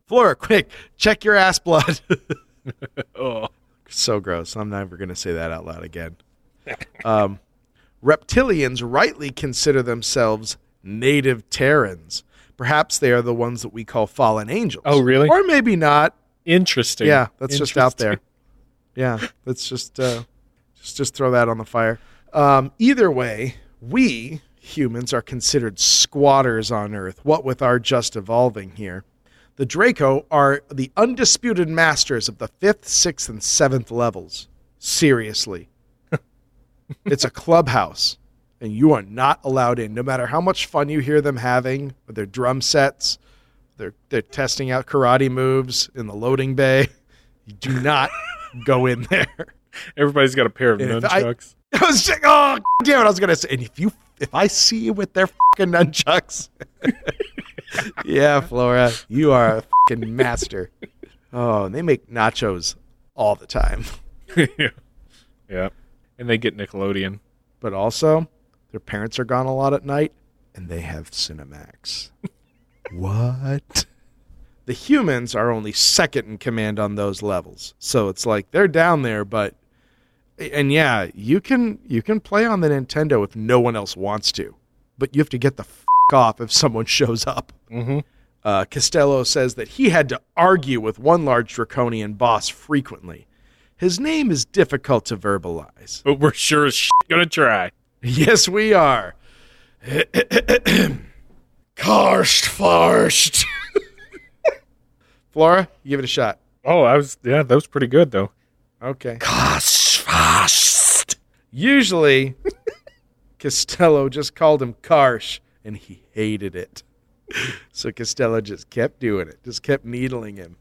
Flora, quick, check your ass blood. Oh. so gross. I'm never going to say that out loud again. Um, reptilians rightly consider themselves native Terrans. Perhaps they are the ones that we call fallen angels. Oh, really? Or maybe not. Interesting. Yeah, that's just out there. Yeah, let's just uh, just just throw that on the fire. Um, either way, we humans are considered squatters on Earth. What with our just evolving here, the Draco are the undisputed masters of the fifth, sixth, and seventh levels. Seriously, it's a clubhouse, and you are not allowed in, no matter how much fun you hear them having with their drum sets. They're they're testing out karate moves in the loading bay. You do not go in there. Everybody's got a pair of And if I- nunchucks. I was just, oh damn it! I was gonna say, and if you if I see you with their fucking nunchucks, yeah, Flora, you are a fucking master. Oh, and they make nachos all the time, yeah. Yeah. And they get Nickelodeon. but also their parents are gone a lot at night, and they have Cinemax. what? The humans are only second in command on those levels, so it's like they're down there, but and yeah, you can you can play on the Nintendo if no one else wants to, but you have to get the off if someone shows up. Mm-hmm. Uh, Castello says that he had to argue with one large draconian boss frequently. His name is difficult to verbalize. But we're sure as shit gonna try. Yes, we are. Karst first. Flora, you give it a shot. Oh, I was yeah, that was pretty good though. Okay. Karst fast. Usually, Castello just called him Karsh, and he hated it. So Castello just kept doing it, just kept needling him.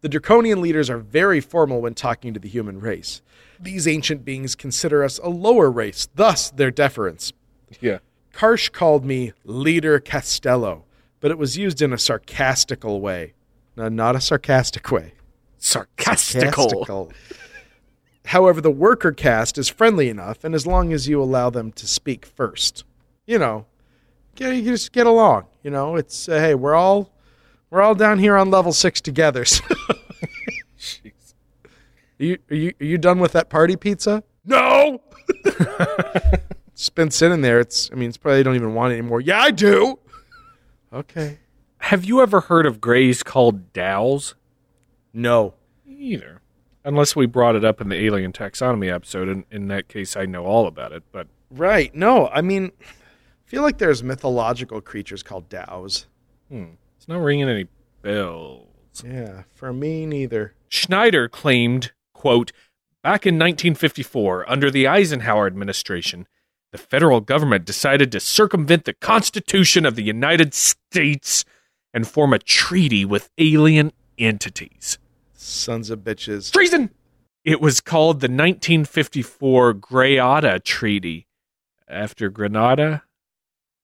The Draconian leaders are very formal when talking to the human race. These ancient beings consider us a lower race, thus their deference. Yeah. Karsh called me Leader Castello, but it was used in a sarcastical way. No, not a sarcastic way. Sarcastical. However, the worker caste is friendly enough, and as long as you allow them to speak first, you know, get, you just get along. You know, it's uh, hey, we're all we're all down here on level six together. so- Jeez. Are you, are you are you done with that party pizza? No. it's been sitting there. It's I mean, it's probably don't even want it anymore. Yeah, I do. Okay. Have you ever heard of grays called dows? No. Either. Unless we brought it up in the alien taxonomy episode, and in that case I know all about it. But Right. No. I mean, feel like there's mythological creatures called dows. hmm, it's not ringing any bells. Yeah. For me, neither. Schneider claimed, quote, back in 1954, under the Eisenhower administration, the federal government decided to circumvent the Constitution of the United States and form a treaty with alien entities. Sons of bitches. Treason! It was called the 1954 Greada Treaty. After Grenada?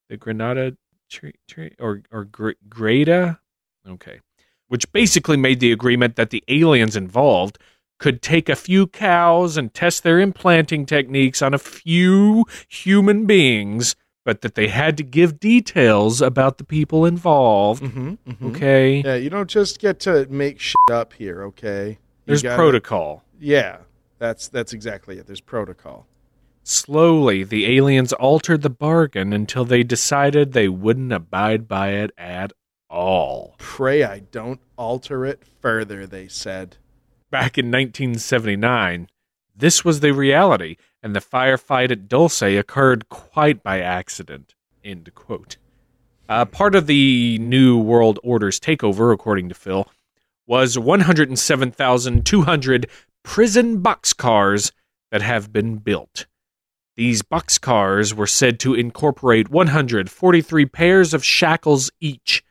The Granada? Tre- or or Gre- Grada? Okay. Which basically made the agreement that the aliens involved could take a few cows and test their implanting techniques on a few human beings, but that they had to give details about the people involved. Mm-hmm, mm-hmm. Okay. Yeah, you don't just get to make shit up here, okay? You There's gotta- protocol. Yeah, that's that's exactly it. There's protocol. Slowly, the aliens altered the bargain until they decided they wouldn't abide by it at all. Pray I don't alter it further, they said. Back in 1979, this was the reality, and the firefight at Dulce occurred quite by accident. End quote. Uh, part of the New World Order's takeover, according to Phil, was 107,200 prison boxcars that have been built. These boxcars were said to incorporate 143 pairs of shackles each,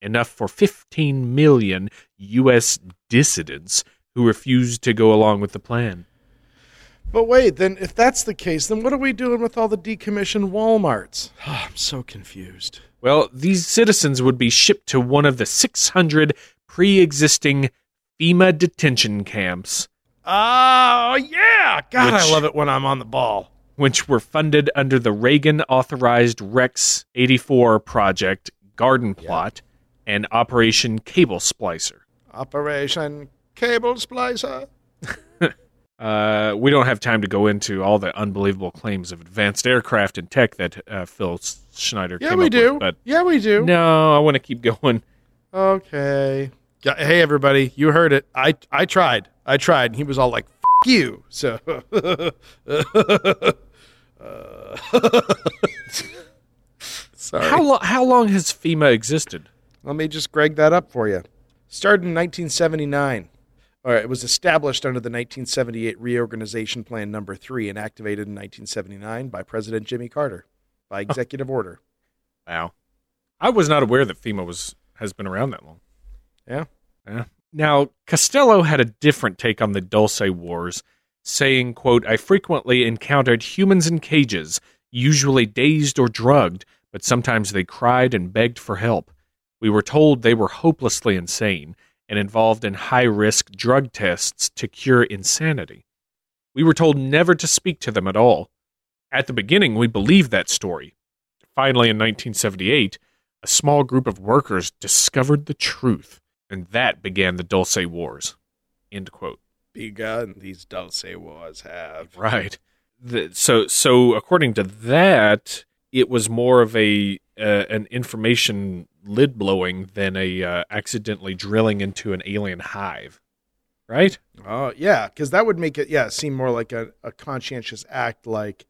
enough for 15 million U.S. dissidents who refused to go along with the plan. But wait, then if that's the case, then what are we doing with all the decommissioned Walmarts? I'm so confused. Well, these citizens would be shipped to one of the 600 pre existing FEMA detention camps, Oh yeah, God, I love it when I'm on the ball. Which were funded under the Reagan authorized Rex 84 project, Garden Plot, and Operation Cable Splicer. Operation Cable Splicer. Uh, we don't have time to go into all the unbelievable claims of advanced aircraft and tech that uh, Phil Schneider Yeah, came we up do. with, but yeah, we do. no, I want to keep going. Okay. Hey, everybody, you heard it. I I tried. I tried. And he was all like, F- you. So. Uh, Sorry. How, lo- how long has FEMA existed? Let me just Greg that up for you. Started in 1979. All right, it was established under the 1978 Reorganization Plan Number Three and activated in 1979 by President Jimmy Carter by executive order. Wow. I was not aware that FEMA was has been around that long. Yeah. Yeah. Now, Castello had a different take on the Dulce Wars saying, quote, I frequently encountered humans in cages, usually dazed or drugged, but sometimes they cried and begged for help. We were told they were hopelessly insane and involved in high risk drug tests to cure insanity. We were told never to speak to them at all. At the beginning, we believed that story. Finally, in 1978, a small group of workers discovered the truth, and that began the Dulce Wars. End quote. Begun these Dulce wars have. Right. The, so, so according to that, it was more of a uh, an information lid blowing than a uh, accidentally drilling into an alien hive. Right. Oh yeah, because that would make it yeah seem more like a, a conscientious act, like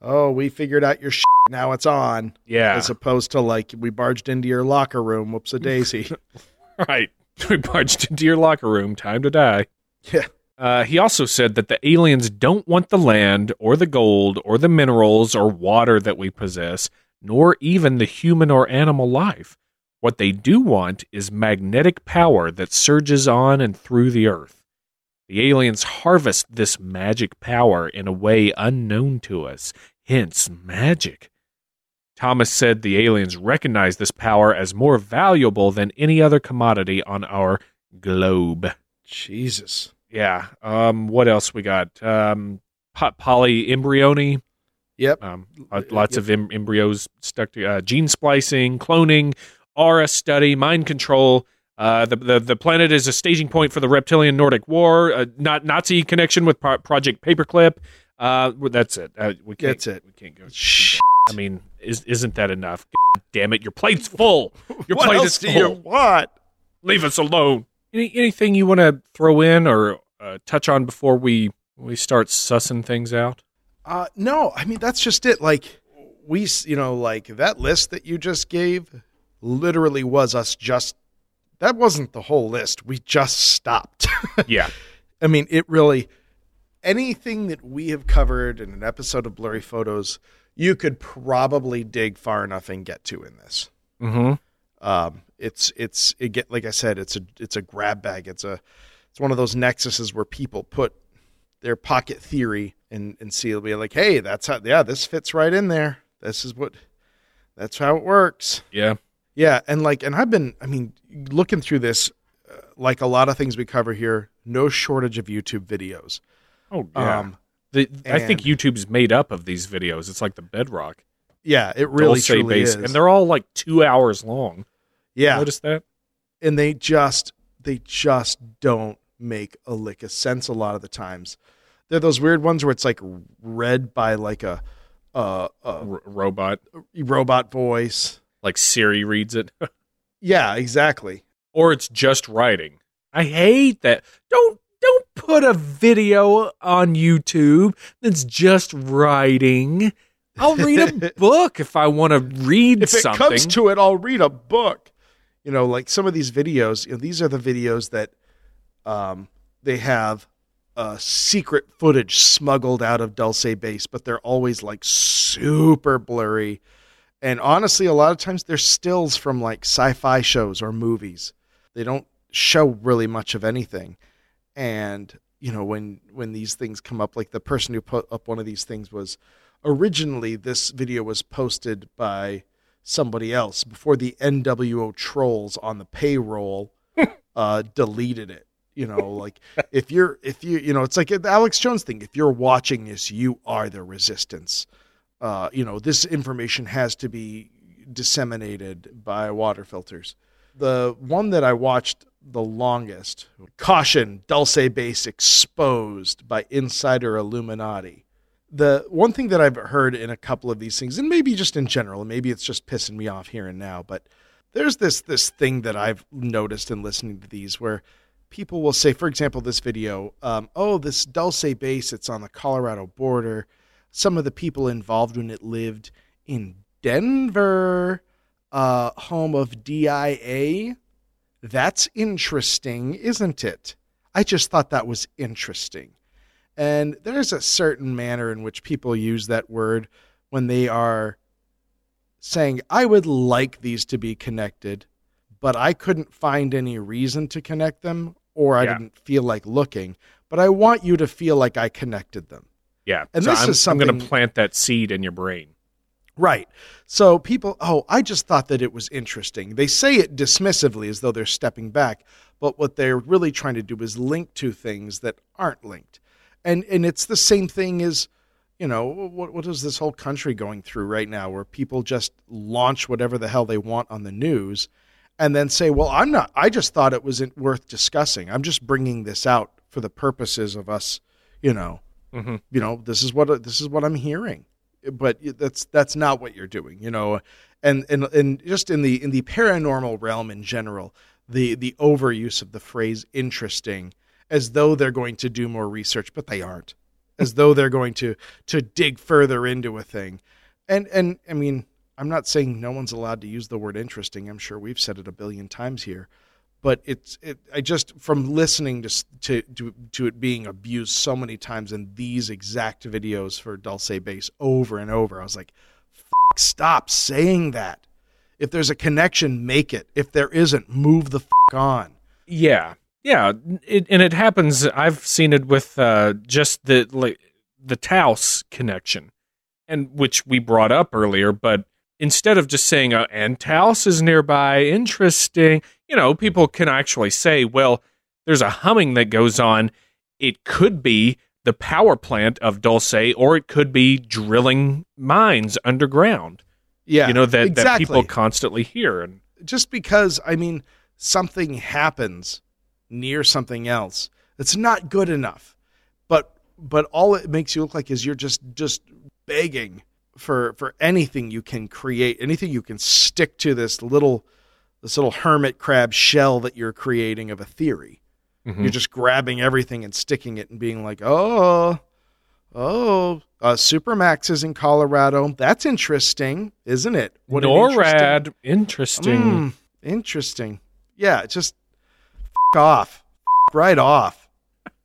oh we figured out your shit, now it's on, Yeah. as opposed to like we barged into your locker room, whoops a daisy. Right. We barged into your locker room. Time to die. Yeah, Uh, he also said that the aliens don't want the land or the gold or the minerals or water that we possess, nor even the human or animal life. What they do want is magnetic power that surges on and through the earth. The aliens harvest this magic power in a way unknown to us, hence magic. Thomas said the aliens recognize this power as more valuable than any other commodity on our globe. Jesus. Yeah. Um. What else we got? Um. po- Polyembryony. Yep. Um. Lots of em- embryos stuck to uh, gene splicing, cloning, aura study, mind control. Uh, the, the the planet is a staging point for the reptilian Nordic War. Uh, not Nazi connection with Pro- Project Paperclip. Uh, that's it. Uh, we can't, That's it. We can't go. Shh. I mean, is isn't that enough? God damn it! Your plate's full. Your plate is full. you want? Leave us alone. Any, anything you want to throw in or uh, touch on before we we start sussing things out? Uh, no, I mean that's just it. Like we, you know, like that list that you just gave, literally was us just. That wasn't the whole list. We just stopped. Yeah. I mean, it really. Anything that we have covered in an episode of Blurry Photos, you could probably dig far enough and get to in this. Mm-hmm. Um, it's it's it get like I said, it's a it's a grab bag. It's a it's one of those nexuses where people put their pocket theory and and see it'll be like, hey, that's how yeah, this fits right in there. This is what that's how it works. Yeah. Yeah, and like and I've been I mean looking through this uh, like a lot of things we cover here, no shortage of YouTube videos. Oh yeah. Um the, I think YouTube's made up of these videos. It's like the bedrock. yeah, it really truly is. and they're all like two hours long. Yeah. Notice that? and they just they just don't make a lick of sense a lot of the times. They're those weird ones where it's like read by like a a, robot, robot voice. like Siri reads it, Yeah, exactly. or it's just writing. I hate that. Don't don't put a video on YouTube that's just writing. I'll read a book if I want to read If it something. comes to it, I'll read a book. You know, like some of these videos. You know, these are the videos that um, they have uh, secret footage smuggled out of Dulce Base, but they're always like super blurry. And honestly, a lot of times they're stills from like sci-fi shows or movies. They don't show really much of anything. And you know, when when these things come up, like the person who put up one of these things was originally this video was posted by somebody else before the NWO trolls on the payroll uh, deleted it. You know, like if you're if you you know, it's like the Alex Jones thing. If you're watching this, you are the resistance. Uh, you know, this information has to be disseminated by water filters. The one that I watched the longest, caution, Dulce Base exposed by insider Illuminati the one thing that I've heard in a couple of these things, and maybe just in general, and maybe it's just pissing me off here and now, but there's this this thing that I've noticed in listening to these where people will say, for example, this video, um, oh, this Dulce base, it's on the Colorado border. Some of the people involved when it lived in Denver, uh, home of DIA. That's interesting, isn't it? I just thought that was interesting. And there's a certain manner in which people use that word when they are saying, I would like these to be connected, but I couldn't find any reason to connect them, or I Yeah. didn't feel like looking, but I want you to feel like I connected them. Yeah. And so this I'm, is something. I'm going to plant that seed in your brain. Right. So people, oh, I just thought that it was interesting. They say it dismissively as though they're stepping back, but what they're really trying to do is link to things that aren't linked. And and it's the same thing as, you know, what what is this whole country going through right now where people just launch whatever the hell they want on the news and then say, "Well, I'm not I just thought it wasn't worth discussing. I'm just bringing this out for the purposes of us, you know, Mhm. you know, this is what this is what I'm hearing." but that's that's not what you're doing you know and and and just in the in the paranormal realm in general the the overuse of the phrase interesting as though they're going to do more research but they aren't. As though they're going to to dig further into a thing. And and i mean i'm not saying no one's allowed to use the word interesting. I'm sure we've said it a billion times here. But it's it i just from listening to to to, to it being abused so many times in these exact videos for dulce base over and over i was like stop saying that. If there's a connection make it. If there isn't move the on. Yeah, yeah, it, and it happens. I've seen it with uh, just the like the Taos connection, and which we brought up earlier. But instead of just saying uh, "and Taos is nearby," interesting, you know, people can actually say, "Well, there's a humming that goes on. It could be." The power plant of Dulce, or it could be drilling mines underground. yeah you know that, that people constantly hear, and just because I mean something happens near something else, it's not good enough. But but all it makes you look like is you're just just begging for for anything you can create, anything you can stick to this little this little hermit crab shell that you're creating of a theory. Mhm. You're just grabbing everything and sticking it and being like, oh, oh, uh, Supermax is in Colorado. That's interesting, isn't it? What an interesting- NORAD, interesting. Mm, interesting. Yeah, just off, F- right off.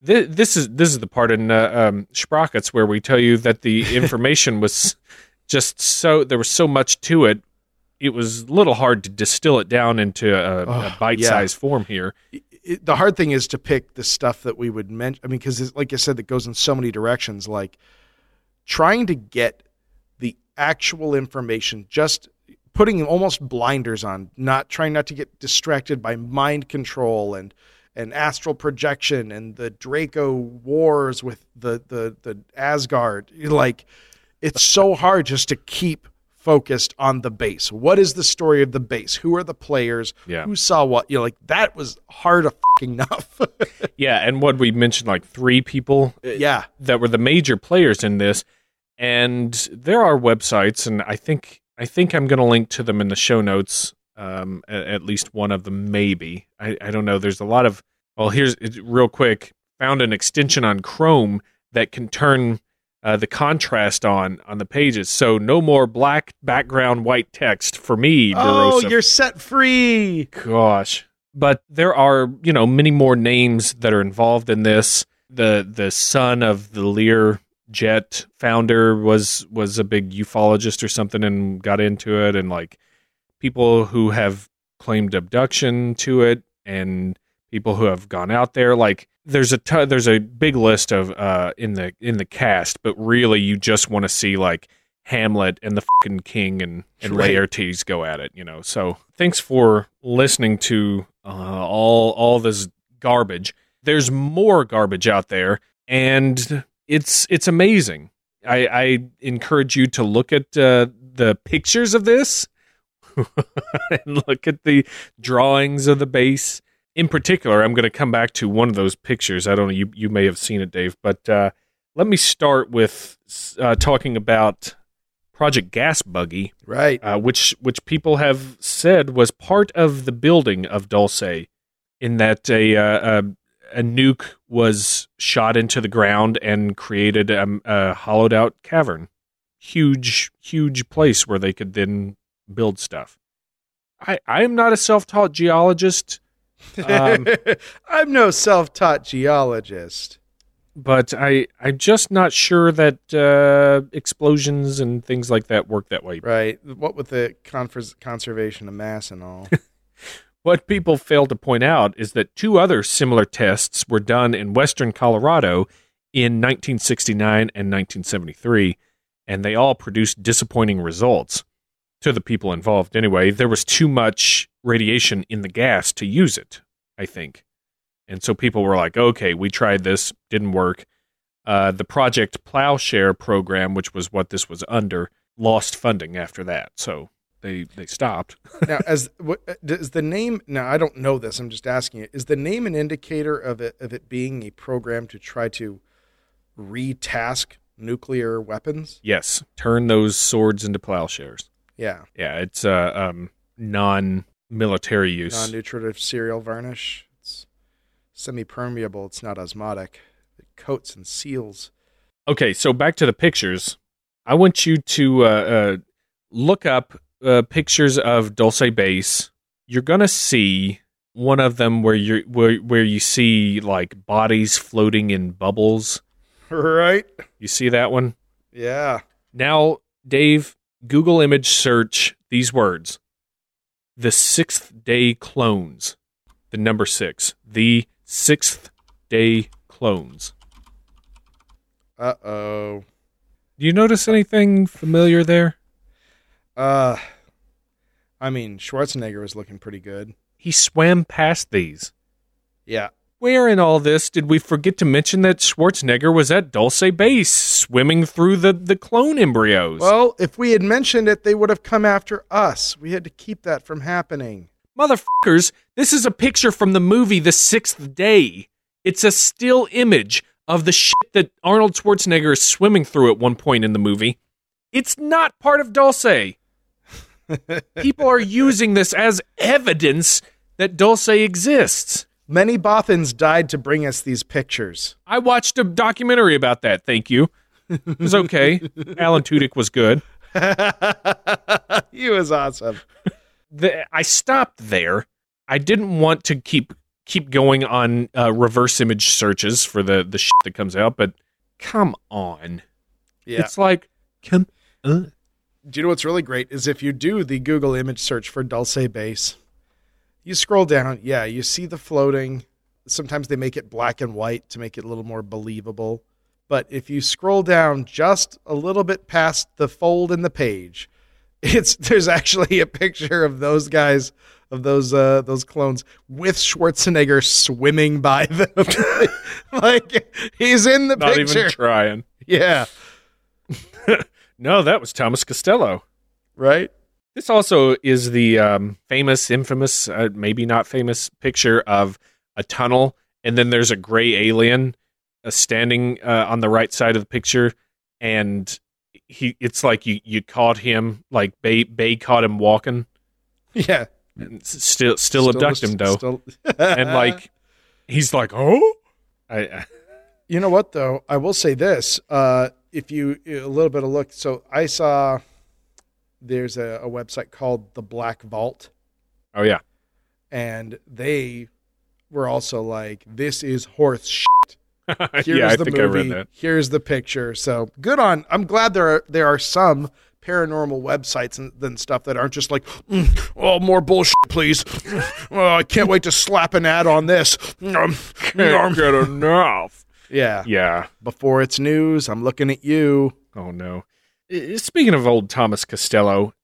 This, this is this is the part in uh, um, Sprockets where we tell you that the information was just so there was so much to it. It was a little hard to distill it down into a, Oh, a bite-sized form here. It, the hard thing is to pick the stuff that we would mention. I mean, because like I said, that goes in so many directions. Like trying to get the actual information, just putting almost blinders on, not trying not to get distracted by mind control and and astral projection and the Draco wars with the the the Asgard. Like it's so hard just to keep focused on the base. What is the story of the base? Who are the players? Yeah. Who saw what? You know, like that was hard enough. Yeah, and what we mentioned, like three people uh, yeah. that were the major players in this, and there are websites, and I think I think I'm going to link to them in the show notes. Um, at, at least one of them, maybe. I, I don't know. There's a lot of. Well, here's real quick. Found an extension on Chrome that can turn uh, the contrast on on the pages, so no more black background, white text for me. Oh, DeRosa. you're set free. Gosh. But there are, you know, many more names that are involved in this. The the son of the Lear jet founder was was a big ufologist or something and got into it and like people who have claimed abduction to it and people who have gone out there like there's a t- there's a big list of uh in the in the cast but really you just want to see like Hamlet and the fucking king and and Right. Laertes go at it, you know. So thanks for listening to uh, all all this garbage. There's more garbage out there, and it's it's amazing. I, I encourage you to look at uh, the pictures of this and look at the drawings of the base. In particular, I'm going to come back to one of those pictures. I don't know, you, you may have seen it, Dave, but uh, let me start with uh, talking about Project Gasbuggy, Right. uh, which which people have said was part of the building of Dulce, in that a uh, a, a nuke was shot into the ground and created a, a hollowed out cavern, huge huge place where they could then build stuff. I I am not a self taught geologist. Um, I'm no self-taught geologist. but I I'm just not sure that uh, explosions and things like that work that way. Right. What with the confer- conservation of mass and all. what people fail to point out is that two other similar tests were done in western Colorado in 1969 and 1973, and they all produced disappointing results to the people involved. Anyway, there was too much radiation in the gas to use it, I think. And so people were like, okay, we tried this, didn't work. Uh, the Project Plowshare program, which was what this was under, lost funding after that. So they they stopped. now, as what, is the name? Now, I don't know this. I'm just asking it. Is the name an indicator of it of it being a program to try to retask nuclear weapons? yes, turn those swords into plowshares. Yeah, Yeah, it's uh, um, non-military use. non-nutritive cereal varnish. It's semi-permeable. It's not osmotic. It coats and seals. Okay, so back to the pictures. I want you to uh, uh, look up uh, pictures of Dulce Base. You're gonna see one of them where you where where you see like bodies floating in bubbles. Right? You see that one? Yeah. Now, Dave, Google image search these words: the sixth day clones. The number six. The sixth day clones. Uh oh. Do you notice anything familiar there? Uh, I mean, Schwarzenegger was looking pretty good. He swam past these. Yeah. Where in all this did we forget to mention that Schwarzenegger was at Dulce Base swimming through the, the clone embryos? Well, if we had mentioned it, they would have come after us. We had to keep that from happening. Motherfuckers, this is a picture from the movie The Sixth Day. It's a still image of the shit that Arnold Schwarzenegger is swimming through at one point in the movie. It's not part of Dulce. People are using this as evidence that Dulce exists. Many Bothans died to bring us these pictures. I watched a documentary about that. Thank you. It was okay. Alan Tudyk was good. he was awesome. The, I stopped there. I didn't want to keep keep going on uh, reverse image searches for the the shit that comes out, but come on, Yeah. it's like come. Uh, do you know what's really great is if you do the Google image search for Dulce Base, you scroll down, yeah, you see the floating. Sometimes they make it black and white to make it a little more believable. But if you scroll down just a little bit past the fold in the page, it's there's actually a picture of those guys of those uh those clones with Schwarzenegger swimming by them. like he's in the not picture. Not even trying. yeah. No, that was Thomas Castello. Right? This also is the um, famous, infamous, uh, maybe not famous picture of a tunnel, and then there's a gray alien uh, standing uh, on the right side of the picture, and he. It's like you you caught him, like Bay Bay caught him walking, Yeah. and s- still still, abduct him though, still- and like he's like, oh, I, I You know what though? I will say this. Uh, if you a little bit of look, so I saw there's a, a website called the Black Vault, oh yeah, and they were also like, "This is horse shit." Here's yeah, I the think movie. I read that. Here's the picture. So good on. I'm glad there are there are some paranormal websites and then stuff that aren't just like, "Mm, oh, more bullshit, please. oh, I can't wait to slap an ad on this. Um." get enough. Yeah. Yeah. Before it's news, I'm looking at you. Oh no. Speaking of old Thomas Castello,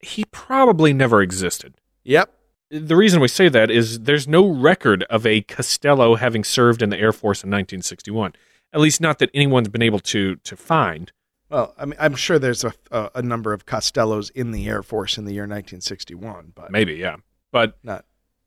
he probably never existed. Yep. The reason we say that is there's no record of a Castello having served in the Air Force in 1961. At least not that anyone's been able to to find. Well, I mean, I'm sure there's a, a, a number of Castellos in the Air Force in the year 1961, but Maybe, yeah. But not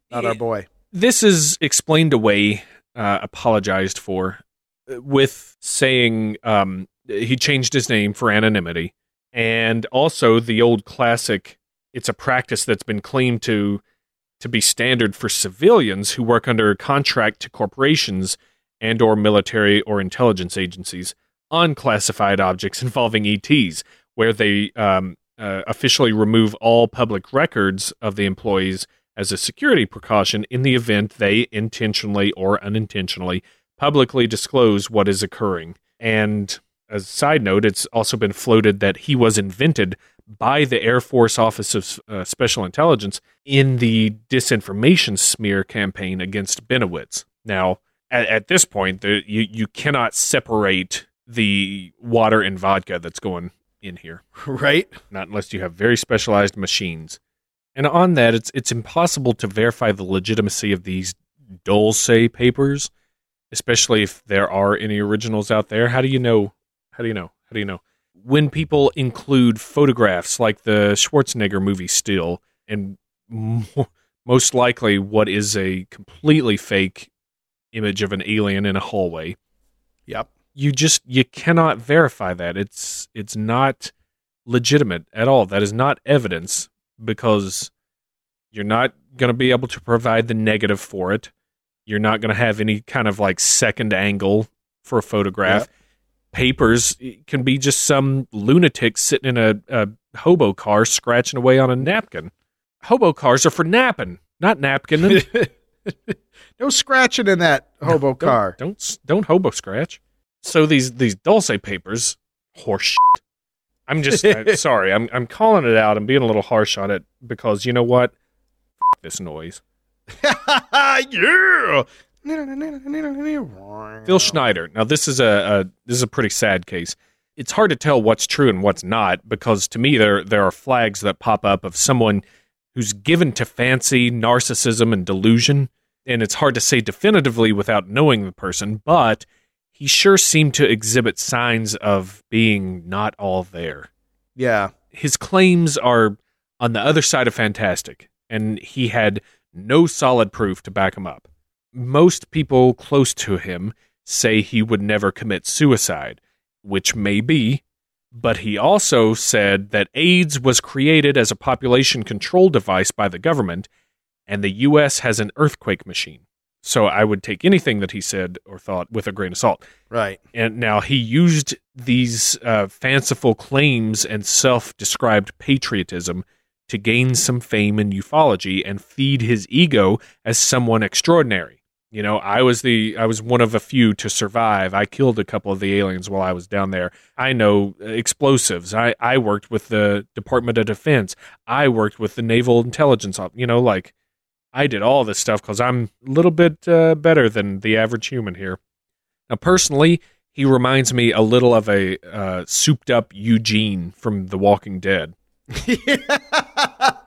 not our boy. this is explained away, uh, apologized for, with saying um, he changed his name for anonymity, and also the old classic. It's a practice that's been claimed to to be standard for civilians who work under contract to corporations and or military or intelligence agencies on classified objects involving ETs, where they um, uh, officially remove all public records of the employees as a security precaution in the event they intentionally or unintentionally publicly disclose what is occurring. And as a side note, it's also been floated that he was invented by the Air Force Office of uh, Special Intelligence in the disinformation smear campaign against Bennewitz. Now, at, at this point, the, you you cannot separate the water and vodka that's going in here, Right? not unless you have very specialized machines. And on that, it's it's impossible to verify the legitimacy of these Dulce papers, especially if there are any originals out there. How do you know? How do you know? How do you know? When people include photographs like the Schwarzenegger movie still, and mo- most likely what is a completely fake image of an alien in a hallway, Yep. you just you cannot verify that. It's it's not legitimate at all. That is not evidence because you're not going to be able to provide the negative for it. You're not going to have any kind of like second angle for a photograph. Yep. Papers eh, can be just some lunatic sitting in a, a hobo car scratching away on a napkin. Hobo cars are for napping, not napkin. no scratching in that hobo Don't- car. Don't don't hobo scratch. So these these Dulce papers, horse shit. I'm just I'm sorry. I'm I'm calling it out. I'm being a little harsh on it because you know what? F- this noise. yeah. Phil Schneider. Now this is a, a this is a pretty sad case. It's hard to tell what's true and what's not because to me there there are flags that pop up of someone who's given to fancy, narcissism, and delusion, and it's hard to say definitively without knowing the person. But he sure seemed to exhibit signs of being not all there. Yeah. His claims are on the other side of fantastic, and he had no solid proof to back him up. Most people close to him say he would never commit suicide, which may be, but he also said that AIDS was created as a population control device by the government, and the U.S. has an earthquake machine. So I would take anything that he said or thought with a grain of salt. Right. And now he used these uh, fanciful claims and self described patriotism to gain some fame in ufology and feed his ego as someone extraordinary. You know, I was the I was one of a few to survive. I killed a couple of the aliens while I was down there. I know uh, explosives. I I worked with the Department of Defense. I worked with the Naval Intelligence. You know, like I did all this stuff because I'm a little bit uh, better than the average human here. Now, personally, he reminds me a little of a uh, souped up Eugene from The Walking Dead.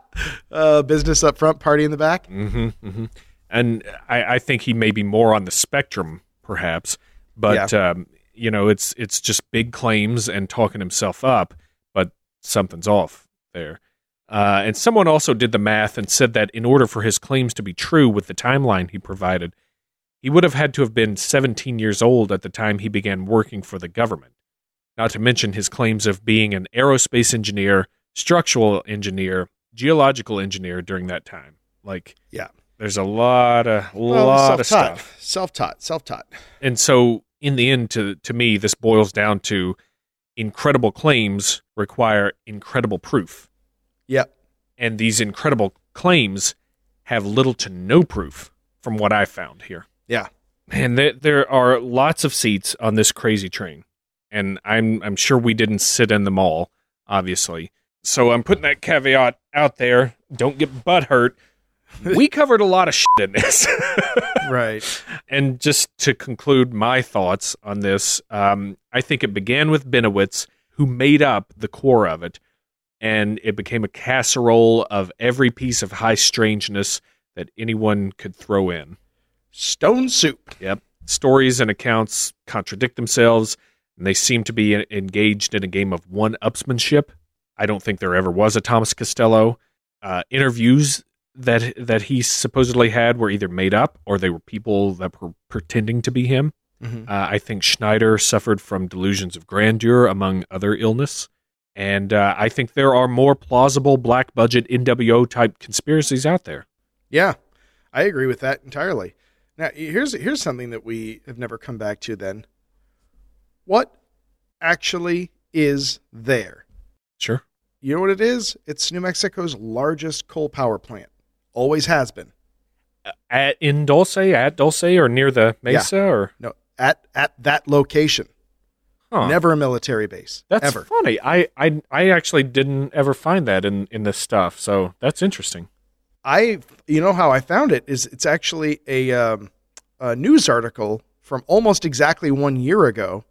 uh, business up front, party in the back. hmm hmm And I, I think he may be more on the spectrum, perhaps. But um, you know, it's it's just big claims and talking himself up, but something's off there. Uh, and someone also did the math and said that in order for his claims to be true with the timeline he provided, he would have had to have been 17 years old at the time he began working for the government. Not to mention his claims of being an aerospace engineer, structural engineer, geological engineer during that time. Like, Yeah. there's a lot of Well, lot of stuff. Self-taught. Self-taught. And so, in the end, to to me, this boils down to incredible claims require incredible proof, Yep. and these incredible claims have little to no proof, from what I found here. Yeah. Man, there, there are lots of seats on this crazy train, and I'm I'm sure we didn't sit in them all, obviously. So I'm putting that caveat out there. Don't get butt hurt. We covered a lot of shit in this. Right. And just to conclude my thoughts on this, um, I think it began with Bennewitz, who made up the core of it, and it became a casserole of every piece of high strangeness that anyone could throw in. Stone soup. Yep. Stories and accounts contradict themselves, and they seem to be engaged in a game of one upsmanship. I don't think there ever was a Thomas Castello. Uh, interviews that that he supposedly had were either made up or they were people that were pretending to be him. Mhm. Uh, I think Schneider suffered from delusions of grandeur, among other illness. And uh, I think there are more plausible black budget NWO type conspiracies out there. Yeah, I agree with that entirely. Now, here's here's something that we have never come back to. Then, what actually is there? Sure. You know what it is? It's New Mexico's largest coal power plant. Always has been. At in Dulce, at Dulce, or near the Mesa, or No, at at that location. Huh. Never a military base. That's ever. funny. I, I I actually didn't ever find that in in this stuff. So that's interesting. I, you know how I found it is it's actually a, um, a news article from almost exactly one year ago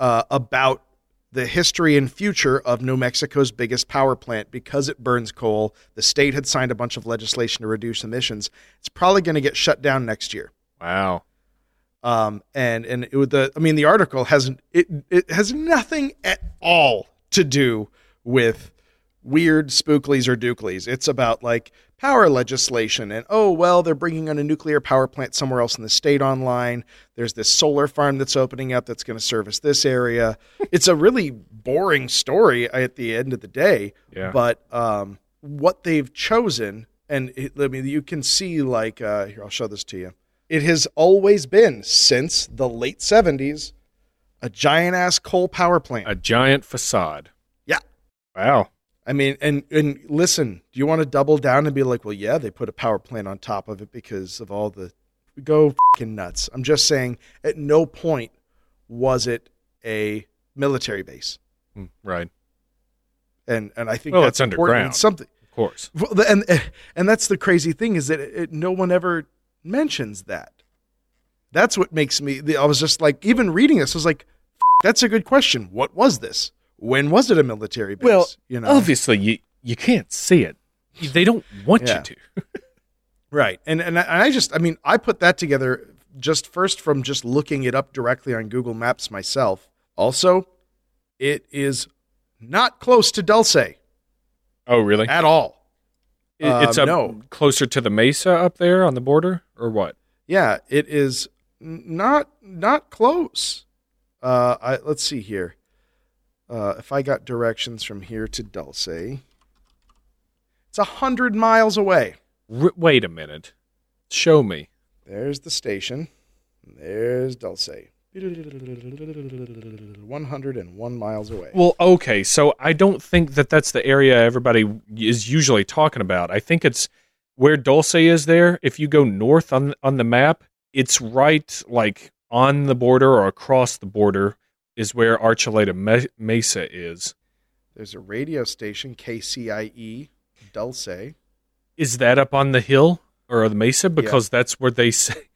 uh, about the history and future of New Mexico's biggest power plant because it burns coal. The state had signed a bunch of legislation to reduce emissions. It's probably going to get shut down next year. Wow. Um, and and it would the I mean the article has it it has nothing at all to do with weird spooklies or dooklies. It's about like power legislation and oh well they're bringing on a nuclear power plant somewhere else in the state online. There's this solar farm that's opening up that's going to service this area. it's a really boring story at the end of the day. Yeah. But um, what they've chosen and it, I mean you can see like uh, here I'll show this to you. It has always been since the late 70s a giant ass coal power plant. A giant facade. Yeah. Wow. I mean, and and listen, do you want to double down and be like, well, yeah, they put a power plant on top of it because of all the go fucking nuts. I'm just saying, at no point was it a military base, Mm, Right. and and I think Well, that's it's important. underground. It's something, Of course. well, and and that's the crazy thing is that it, it, no one ever mentions that. That's what makes me. I was just like, even reading this, I was like, that's a good question. What was this? When was it a military base? Well, you know, Obviously, you you can't see it. They don't want Yeah. you to. Right. And and I, and I just I mean I put that together just first from just looking it up directly on Google Maps myself. Also, it is not close to Dulce Oh, really? at all. It- it's Um, up no. closer to the mesa up there on the border, or what? Yeah, it is not not close. Uh I let's see here. Uh if I got directions from here to Dulce, it's a hundred miles away. R- wait a minute. Show me. There's the station. There's Dulce. 101 miles away. Well, okay, so I don't think that that's the area everybody is usually talking about. I think it's where Dulce is there. If you go north on on the map, it's right like on the border or across the border is where Archuleta Mesa is. There's a radio station, KCIE, Dulce. Is that up on the hill or the mesa? Because that's where they say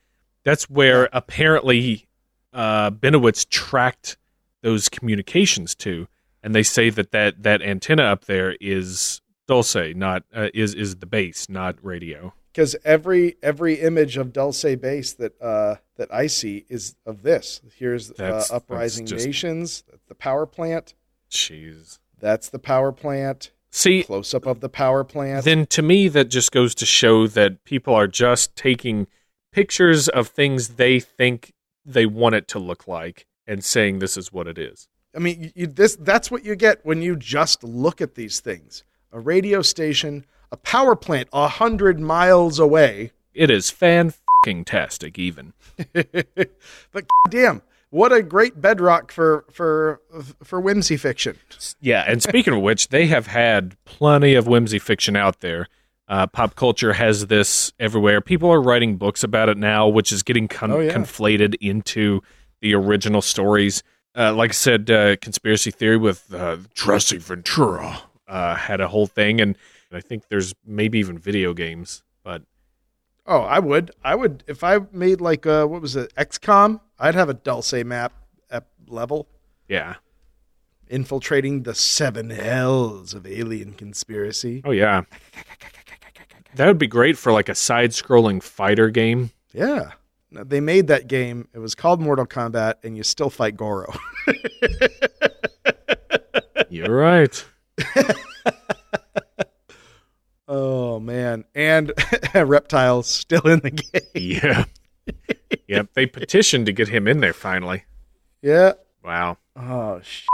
that's where apparently uh, Bennewitz tracked those communications to, and they say that that, that antenna up there is Dulce, not uh, is is the base, not radio. Because every every image of Dulce base that uh, that I see is of this. Here's uh, Uprising just- Nations, the power plant. Jeez. That's the power plant. See, Close up of the power plant. then to me that just goes to show that people are just taking pictures of things they think they want it to look like and saying this is what it is. I mean, you, this that's what you get when you just look at these things. A radio station, a power plant a hundred miles away. It is fan fucking tastic even. but damn, what a great bedrock for for for whimsy fiction. Yeah, and speaking of which, they have had plenty of whimsy fiction out there. Uh, pop culture has this everywhere. People are writing books about it now, which is getting con- Oh, yeah. conflated into the original stories. Uh, like I said, uh, conspiracy theory with uh, Jesse Ventura uh, had a whole thing, and I think there's maybe even video games. But Oh, I would, I would if I made like uh what was it XCOM? I'd have a Dulce map at level yeah, infiltrating the seven hells of alien conspiracy. oh yeah, that would be great for like a side-scrolling fighter game. Yeah. They made that game. It was called Mortal Kombat, and you still fight Goro. You're right. Oh man, and Reptile's still in the game. Yeah. yep. They petitioned to get him in there finally. Yeah. Wow. Oh sh-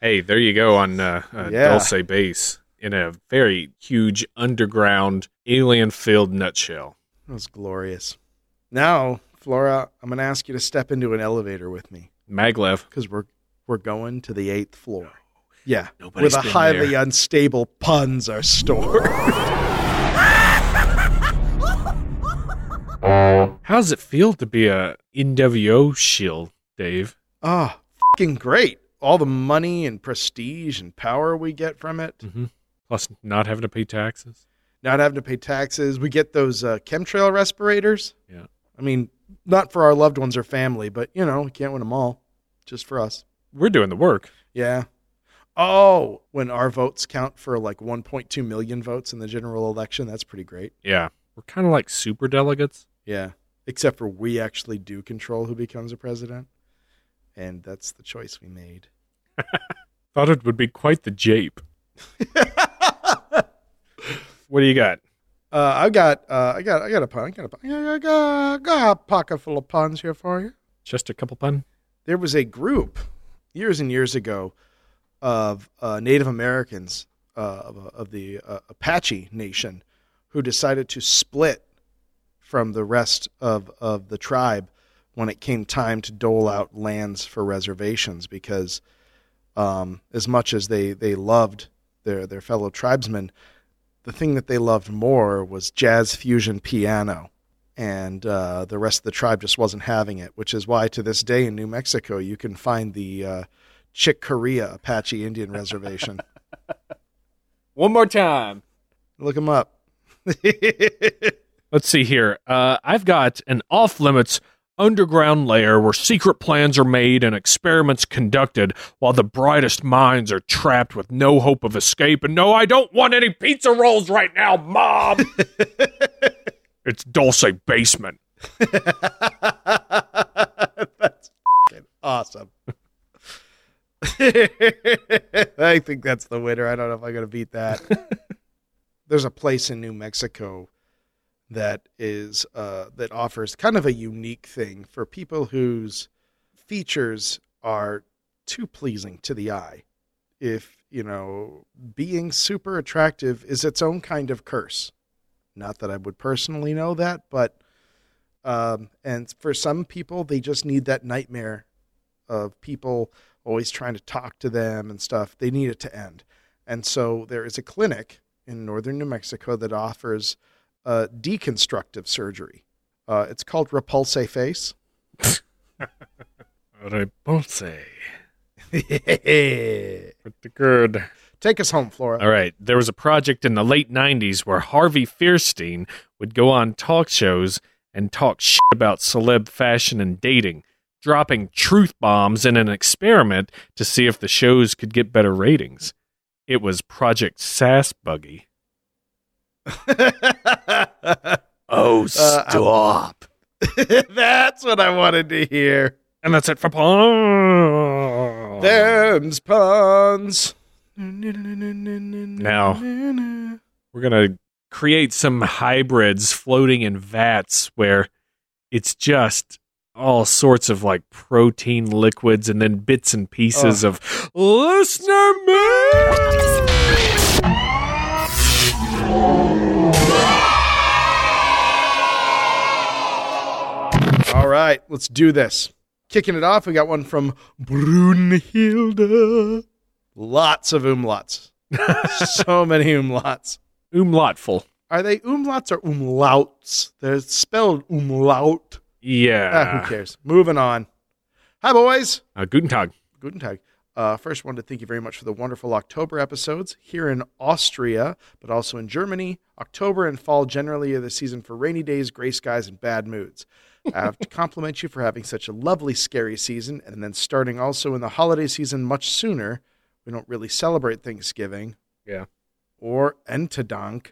Hey, there you go on uh, uh, Yeah. Dulce Base in a very huge underground alien filled nutshell. that was glorious. Now, Flora, I'm going to ask you to step into an elevator with me Maglev. because we're we're going to the eighth floor. Yeah, Nobody's where the highly there. unstable puns are stored. How does it feel to be a NWO shield, Dave? Oh, fucking great. All the money and prestige and power we get from it. hmm Plus, not having to pay taxes. Not having to pay taxes. We get those uh, chemtrail respirators. Yeah. I mean, not for our loved ones or family, but you know, we can't win them all. Just for us. We're doing the work. Yeah. Oh, when our votes count for like 1.2 million votes in the general election, that's pretty great. Yeah. We're kind of like super delegates. Yeah. Except for we actually do control who becomes a president. And that's the choice we made. Thought it would be quite the jape. What do you got? Uh, I got, uh, I got, I got a pun. I got a pun. I got, I got a pocket full of puns here for you. Just a couple pun? There was a group years and years ago of uh, Native Americans uh, of, of the uh, Apache Nation who decided to split from the rest of, of the tribe when it came time to dole out lands for reservations because um, as much as they, they loved their, their fellow tribesmen, the thing that they loved more was jazz fusion piano. And uh, the rest of the tribe just wasn't having it, which is why to this day in New Mexico you can find the uh, Chick Corea Apache Indian Reservation. One more time. Look them up. Let's see here. Uh, I've got an off limits underground lair where secret plans are made and experiments conducted while the brightest minds are trapped with no hope of escape. And no, I don't want any pizza rolls right now, Mom! it's Dulce Basement. that's awesome. I think that's the winner. I don't know if I'm going to beat that. There's a place in New Mexico that is uh, that offers kind of a unique thing for people whose features are too pleasing to the eye. If you know, being super attractive is its own kind of curse. Not that I would personally know that, but um, and for some people, they just need that nightmare of people always trying to talk to them and stuff. They need it to end. And so there is a clinic in northern New Mexico that offers uh, deconstructive surgery. Uh, it's called Repulse Face. Repulse. Take Pretty good. Take us home, Flora. All right. There was a project in the late 90s where Harvey Fierstein would go on talk shows and talk shit about celeb fashion and dating, dropping truth bombs in an experiment to see if the shows could get better ratings. It was Project Sass Buggy. Oh, uh, stop. That's what I wanted to hear. and that's it for Paul. Them's puns. Now. We're going to create some hybrids floating in vats where it's just all sorts of like protein liquids and then bits and pieces of listener mix. All right, let's do this. Kicking it off, we got one from Brunhilde. Lots of umlauts. so many umlauts. Umlautful. Are they umlauts or umlauts? They're spelled umlaut. Ah, Yeah. who cares? Moving on. Hi, boys. Uh, Guten Tag. Guten Tag. Uh, first, wanted to thank you very much for the wonderful October episodes here in Austria, but also in Germany. October and fall generally are the season for rainy days, gray skies, and bad moods. I have to compliment you for having such a lovely, scary season, and then starting also in the holiday season much sooner. We don't really celebrate Thanksgiving Yeah. or Entadank,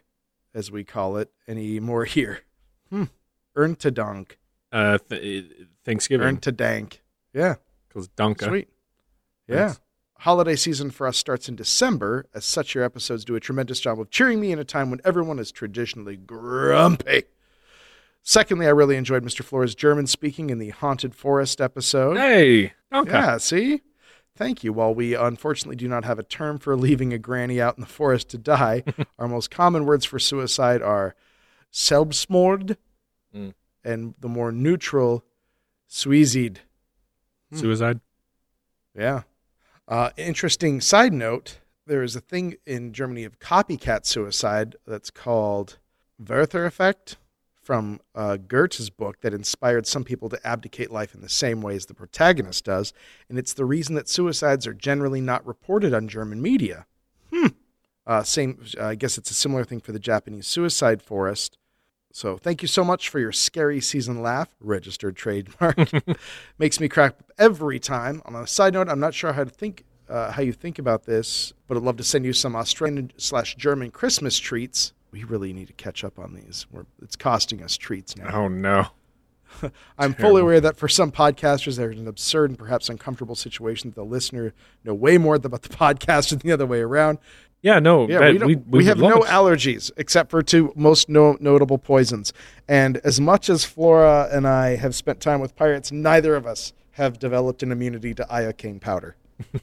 as we call it, anymore here. Hmm. Erntadank. Uh, th- Thanksgiving. Dank, Yeah. Because Dunka. Sweet. Yeah. Nice. Holiday season for us starts in December, as such, your episodes do a tremendous job of cheering me in a time when everyone is traditionally grumpy. Secondly, I really enjoyed Mr. Flora's German speaking in the Haunted Forest episode. Hey. Dunka. Yeah, see? Thank you. While we unfortunately do not have a term for leaving a granny out in the forest to die, our most common words for suicide are Selbstmord Mm. And the more neutral Suicide. Suicide. Yeah. Uh, interesting side note there is a thing in Germany of copycat suicide that's called Werther effect. from uh, Goethe's book that inspired some people to abdicate life in the same way as the protagonist does, and it's the reason that suicides are generally not reported on German media. Hmm. Uh, same. I guess it's a similar thing for the Japanese suicide forest. So thank you so much for your scary season laugh, registered trademark. Makes me crack up every time. On a side note, I'm not sure how to think uh, how you think about this, but I'd love to send you some Austrian slash German Christmas treats. We really need to catch up on these. We're, it's costing us treats now. Oh no. I'm fully aware that for some podcasters, there's an absurd and perhaps uncomfortable situation that the listener know way more about the podcast than the other way around. Yeah, no. Yeah, we, we, we, we have no it. allergies except for two most no, notable poisons. And as much as Flora and I have spent time with pirates, neither of us have developed an immunity to iocane powder.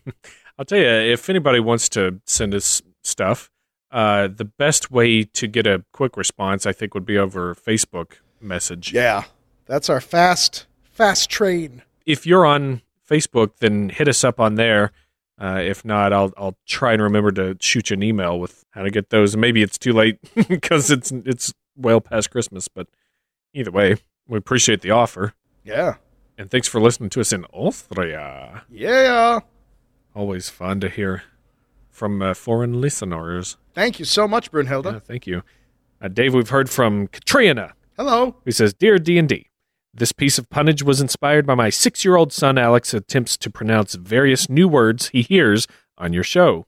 I'll tell you, if anybody wants to send us stuff, uh, the best way to get a quick response, I think, would be over Facebook message. Yeah, that's our fast fast train. If you're on Facebook, then hit us up on there. Uh, if not, I'll I'll try and remember to shoot you an email with how to get those. Maybe it's too late because it's it's well past Christmas, but either way, we appreciate the offer. Yeah, And thanks for listening to us in Austria. yeah. Always fun to hear from uh, foreign listeners. Thank you so much, Brunhilde. Yeah, thank you. Uh, Dave, we've heard from Katrina, Hello. who says, Dear D&D, this piece of punnage was inspired by my six-year-old son Alex attempts to pronounce various new words he hears on your show.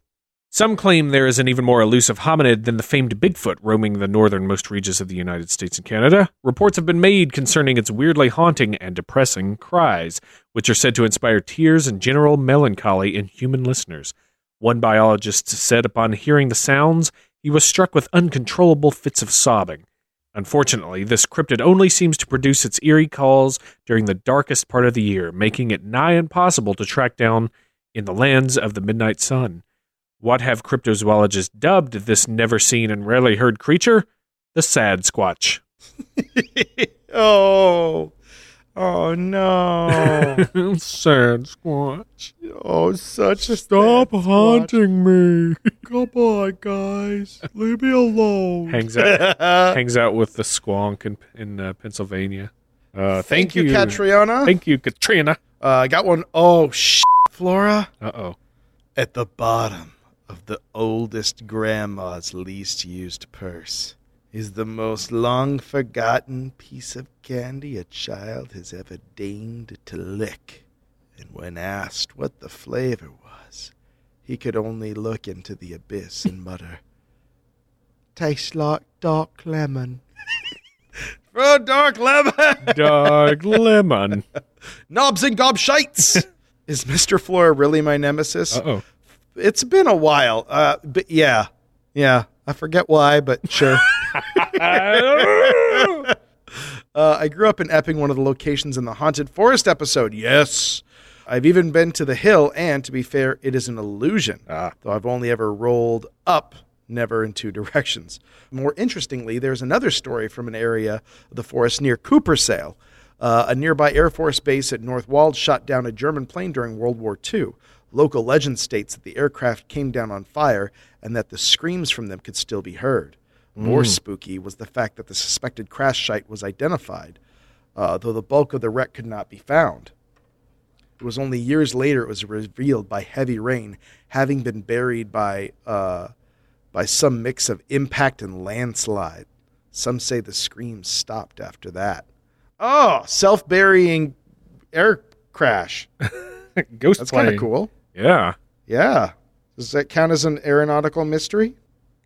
Some claim there is an even more elusive hominid than the famed Bigfoot roaming the northernmost regions of the United States and Canada. Reports have been made concerning its weirdly haunting and depressing cries, which are said to inspire tears and general melancholy in human listeners. One biologist said upon hearing the sounds, he was struck with uncontrollable fits of sobbing. Unfortunately, this cryptid only seems to produce its eerie calls during the darkest part of the year, making it nigh impossible to track down in the lands of the midnight sun. What have cryptozoologists dubbed this never seen and rarely heard creature? The sad squatch. Oh. Oh no. sad squatch. oh, such a Stop sad haunting me. Goodbye, guys. Leave me alone. hangs out hangs out with the squonk in, in uh, Pennsylvania. Uh, thank, Thank you, Katriana. Thank you, Katrina. Uh, I got one. Oh, sh- Flora. Uh oh. At the bottom of the oldest grandma's least used purse is the most long forgotten piece of candy a child has ever deigned to lick. And when asked what the flavor was, he could only look into the abyss and mutter, Tastes like dark lemon. oh, dark lemon! Dark lemon. Knobs and gobshites! Is Mr. Flora really my nemesis? Uh oh. It's been a while. Uh, but yeah, yeah. I forget why, but sure. uh, I grew up in Epping, one of the locations in the Haunted Forest episode. Yes. I've even been to the hill, and to be fair, it is an illusion. Ah. Though I've only ever rolled up, never in two directions. More interestingly, there's another story from an area of the forest near Coopersale. Uh, a nearby Air Force base at North Weald shot down a German plane during World War II. Local legend states that the aircraft came down on fire and that the screams from them could still be heard. More spooky was the fact that the suspected crash site was identified, uh, though the bulk of the wreck could not be found. It was only years later it was revealed by heavy rain, having been buried by uh, by some mix of impact and landslide. Some say the screams stopped after that. Oh, self-burying air crash. Ghost That's kind of cool. Yeah. Yeah. Does that count as an aeronautical mystery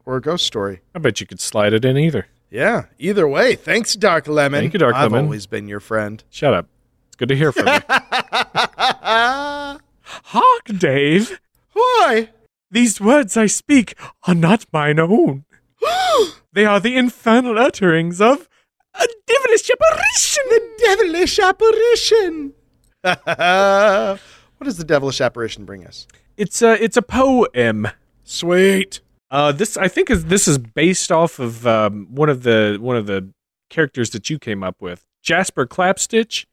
or a ghost story? I bet you could slide it in either. Yeah. Either way, thanks, Dark Lemon. Thank you, Dark I've Lemon. always been your friend. Shut up. It's good to hear from you. Hark, Dave. Why? These words I speak are not mine own. they are the infernal utterings of a devilish apparition. The devilish apparition. what does the devilish apparition bring us? It's a it's a poem. Sweet. Uh, this I think is this is based off of um, one of the one of the characters that you came up with, Jasper Clapstitch.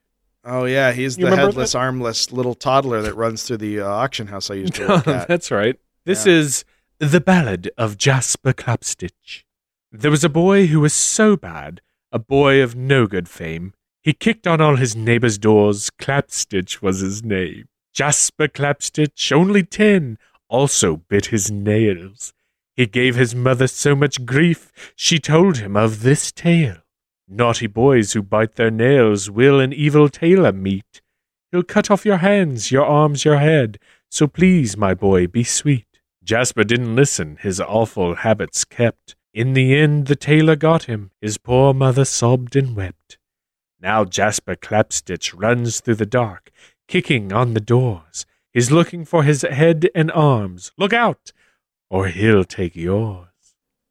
Oh yeah, he's You the remember headless, armless little toddler that runs through the uh, auction house I used to work at. That's right. This Yeah. is the ballad of Jasper Clapstitch. There was a boy who was so bad, a boy of no good fame. He kicked on all his neighbors' doors. Clapstitch was his name. Jasper Clapstitch, only ten, also bit his nails. He gave his mother so much grief, she told him of this tale. Naughty boys who bite their nails will an evil tailor meet. He'll cut off your hands, your arms, your head, so please, my boy, be sweet. Jasper didn't listen, his awful habits kept. In the end, the tailor got him, his poor mother sobbed and wept. Now Jasper Clapstitch runs through the dark, kicking on the doors. He's looking for his head and arms. Look out, or he'll take yours.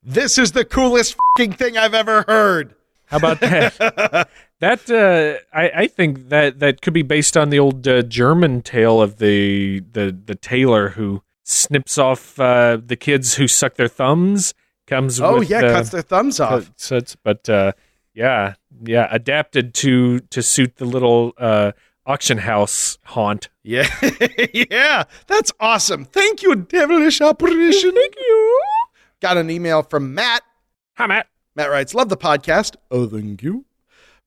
This is the coolest fing thing I've ever heard. How about that? that uh, I, I think that that could be based on the old uh, German tale of the the the tailor who snips off uh, the kids who suck their thumbs. Comes with Oh with, yeah, uh, cuts their thumbs off. it's, but uh, yeah, yeah, adapted to to suit the little uh, auction house haunt. Yeah, yeah, that's awesome. Thank you, devilish operation. Thank you. Got an email from Matt. Hi, Matt. Matt writes, "Love the podcast. Oh, thank you.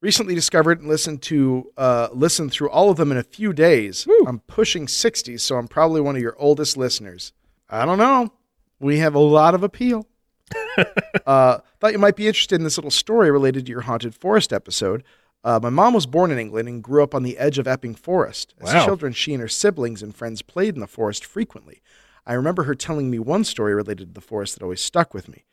Recently discovered and listened to uh, listened through all of them in a few days. I'm pushing 60, so I'm probably one of your oldest listeners. I don't know. We have a lot of appeal. uh, thought you might be interested in this little story related to your haunted forest episode. Uh, my mom was born in England and grew up on the edge of Epping Forest. As Wow. children, she and her siblings and friends played in the forest frequently. I remember her telling me one story related to the forest that always stuck with me.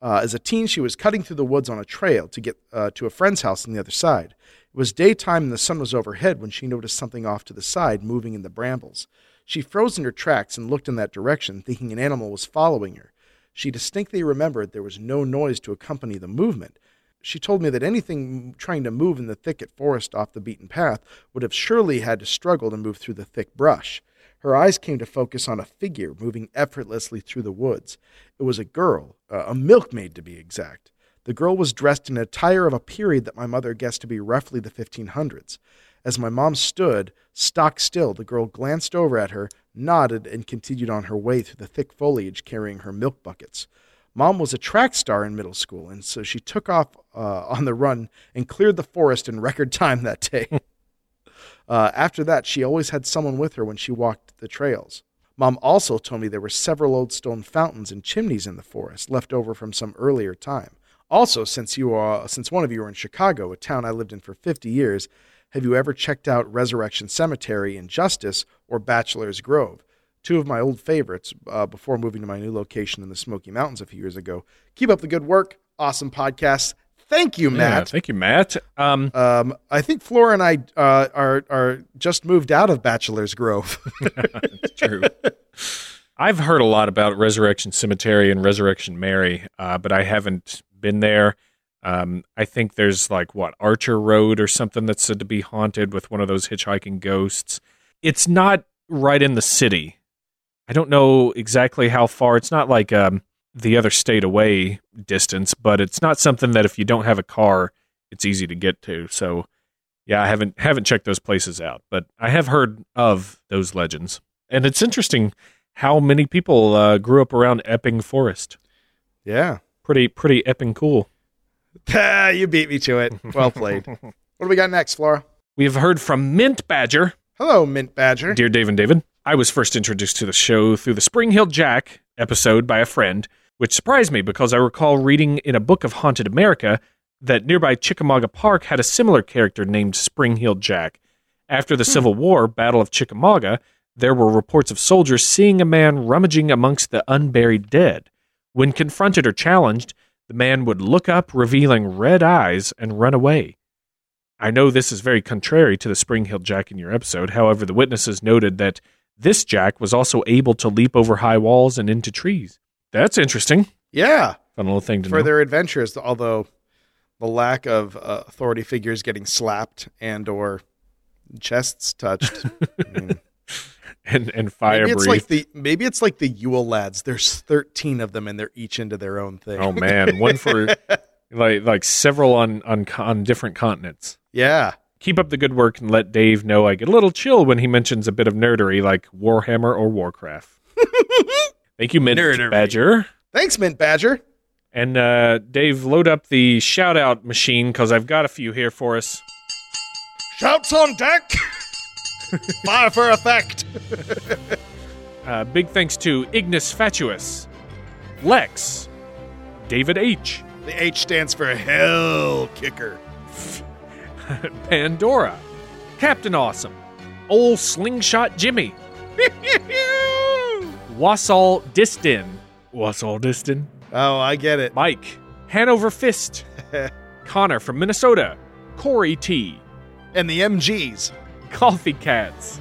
Uh, as a teen, she was cutting through the woods on a trail to get uh, to a friend's house on the other side. It was daytime and the sun was overhead when she noticed something off to the side moving in the brambles. She froze in her tracks and looked in that direction, thinking an animal was following her. She distinctly remembered there was no noise to accompany the movement. She told me that anything trying to move in the thicket forest off the beaten path would have surely had to struggle to move through the thick brush. Her eyes came to focus on a figure moving effortlessly through the woods. It was a girl, a milkmaid to be exact. The girl was dressed in attire of a period that my mother guessed to be roughly the 1500s. As my mom stood, stock still, the girl glanced over at her, nodded, and continued on her way through the thick foliage carrying her milk buckets. Mom was a track star in middle school, and so she took off uh, on the run and cleared the forest in record time that day. uh, after that, she always had someone with her when she walked the trails. Mom also told me there were several old stone fountains and chimneys in the forest left over from some earlier time. Also, since you are, since one of you are in Chicago, a town I lived in for 50 years, have you ever checked out Resurrection Cemetery in Justice or Bachelor's Grove? Two of my old favorites uh, before moving to my new location in the Smoky Mountains a few years ago. Keep up the good work. Awesome podcast. Thank you, Yeah, Matt. thank you, Matt. Um, Um, I think Flora and I uh, are are just moved out of Bachelor's Grove. It's true. I've heard a lot about Resurrection Cemetery and Resurrection Mary, uh, but I haven't been there. Um, I think there's like what Archer Road or something that's said to be haunted with one of those hitchhiking ghosts. It's not right in the city. I don't know exactly how far. It's not like um, the other state away distance, but it's not something that if you don't have a car, it's easy to get to. So, yeah, I haven't haven't checked those places out, but I have heard of those legends, and it's interesting how many people uh, grew up around Epping Forest. yeah, Pretty pretty Epping cool. Ah, you beat me to it. Well played. what do we got next, Flora? We have heard from Mint Badger. Hello, Mint Badger. Dear Dave and David, I was first introduced to the show through the Spring Hill Jack episode by a friend, which surprised me because I recall reading in a book of Haunted America that nearby Chickamauga Park had a similar character named Spring Hill Jack. After the hmm. Civil War, Battle of Chickamauga, there were reports of soldiers seeing a man rummaging amongst the unburied dead. When confronted or challenged, the man would look up, revealing red eyes, and run away. I know this is very contrary to the Spring Hill Jack in your episode. However, the witnesses noted that this Jack was also able to leap over high walls and into trees. That's interesting. Yeah, Fun little thing to for know. their adventures. Although the lack of uh, authority figures getting slapped and or chests touched. I mean, and and fire maybe it's like the maybe it's like the Yule lads. There's 13 of them, and they're each into their own thing. oh man, one for like like several on on on different continents. yeah. Keep up the good work and let Dave know I get a little chill when he mentions a bit of nerdery like Warhammer or Warcraft. Thank you, Mint Nerdery. Badger. Thanks, Mint Badger. And uh, Dave, load up the shout out machine because I've got a few here for us. Shouts on deck. Fire for effect. Uh, big thanks to Ignis Fatuous, Lex, David H., The H stands for Hell Kicker. Pandora, Captain Awesome, Old Slingshot Jimmy, Wassall Distin, Wassall Distin, Oh, I get it. Mike, Hanover Fist, Connor from Minnesota, Corey T, And the MGs. Coffee Cats,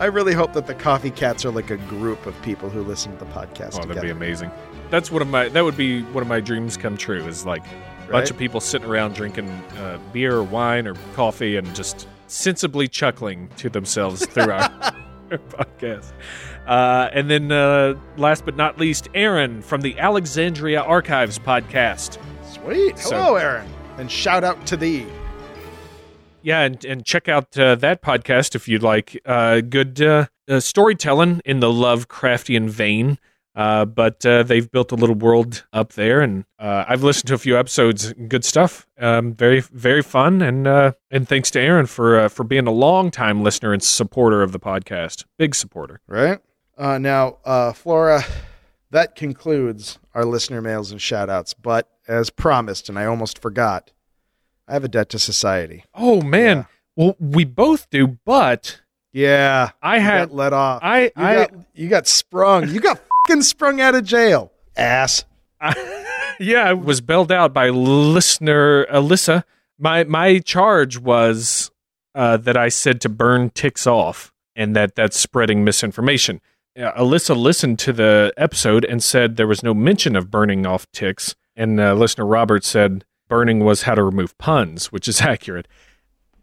I really hope that the Coffee Cats are like a group of people who listen to the podcast Oh, that'd together. be amazing. That's one of my that would be one of my dreams come true. Is like a bunch of people sitting around drinking uh, beer or wine or coffee and just sensibly chuckling to themselves through our, our podcast. Uh, and then uh, last but not least, Aaron from the Alexandria Archives podcast. Sweet. So- Hello, Aaron. And shout out to thee. Yeah, and, and check out uh, that podcast if you'd like. Uh, good uh, uh, storytelling in the Lovecraftian vein. Uh, but uh, they've built a little world up there, and uh, I've listened to a few episodes. Good stuff. Um, very, very fun, and uh, and thanks to Aaron for uh, for being a long time listener and supporter of the podcast. Big supporter. Right? Uh, now, uh, Flora, that concludes our listener mails and shout outs. But as promised, and I almost forgot, I have a debt to society. Oh man, Yeah. well we both do, but Yeah. I had let off. I you, I got, you got sprung. You got sprung out of jail. Ass. yeah, I was bailed out by listener Alyssa. My my charge was uh, that I said to burn ticks off, and that that's spreading misinformation. Uh, Alyssa listened to the episode and said there was no mention of burning off ticks, and uh, listener Robert said burning was how to remove puns, which is accurate,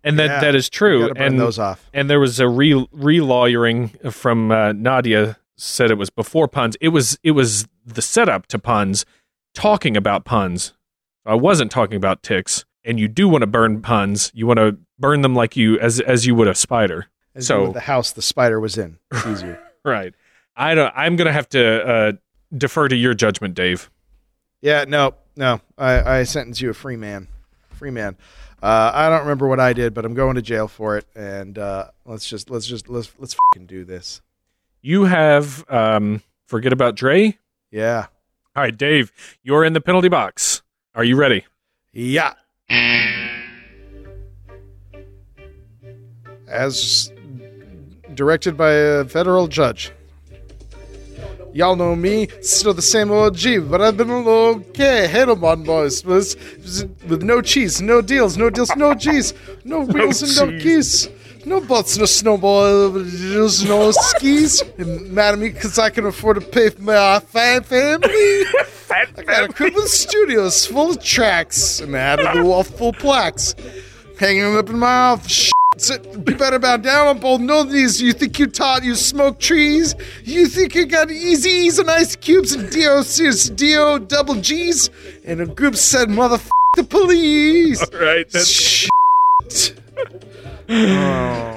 and that Yeah, that is true. burn And those off. and there was a re re-lawyering from uh, Nadia said it was before puns. It was it was the setup to puns, talking about puns. I wasn't talking about ticks. And you do want to burn puns. You want to burn them like you as as you would a spider. As so- the house the spider was in. It's easier. Right. I don't. I'm gonna have to uh, defer to your judgment, Dave. Yeah, no, no. I, I sentence you a free man. Free man. Uh, I don't remember what I did, but I'm going to jail for it. And uh, let's just let's just let's let's fucking do this. You have um, forget about Dre. Yeah. All right, Dave. You're in the penalty box. Are you ready? Yeah. As directed by a federal judge. Y'all know me, still the same old G, but I've been a little okay. Hedelman boys was with no cheese, no deals, no deals, no G's, no wheels and no keys. No butts, no snowballs, no skis. And mad at me because I can afford to pay for my uh, fat family. I got a crib with studios full of tracks and I added the wall full plaques. Hanging them up in my office. Shit. You better bow down on both no knees. You think you taught you smoke trees? You think you got easies and ice cubes and DOCs, DO double G's? And a group said, motherfucker the police. All right. That's, Shit. Oh.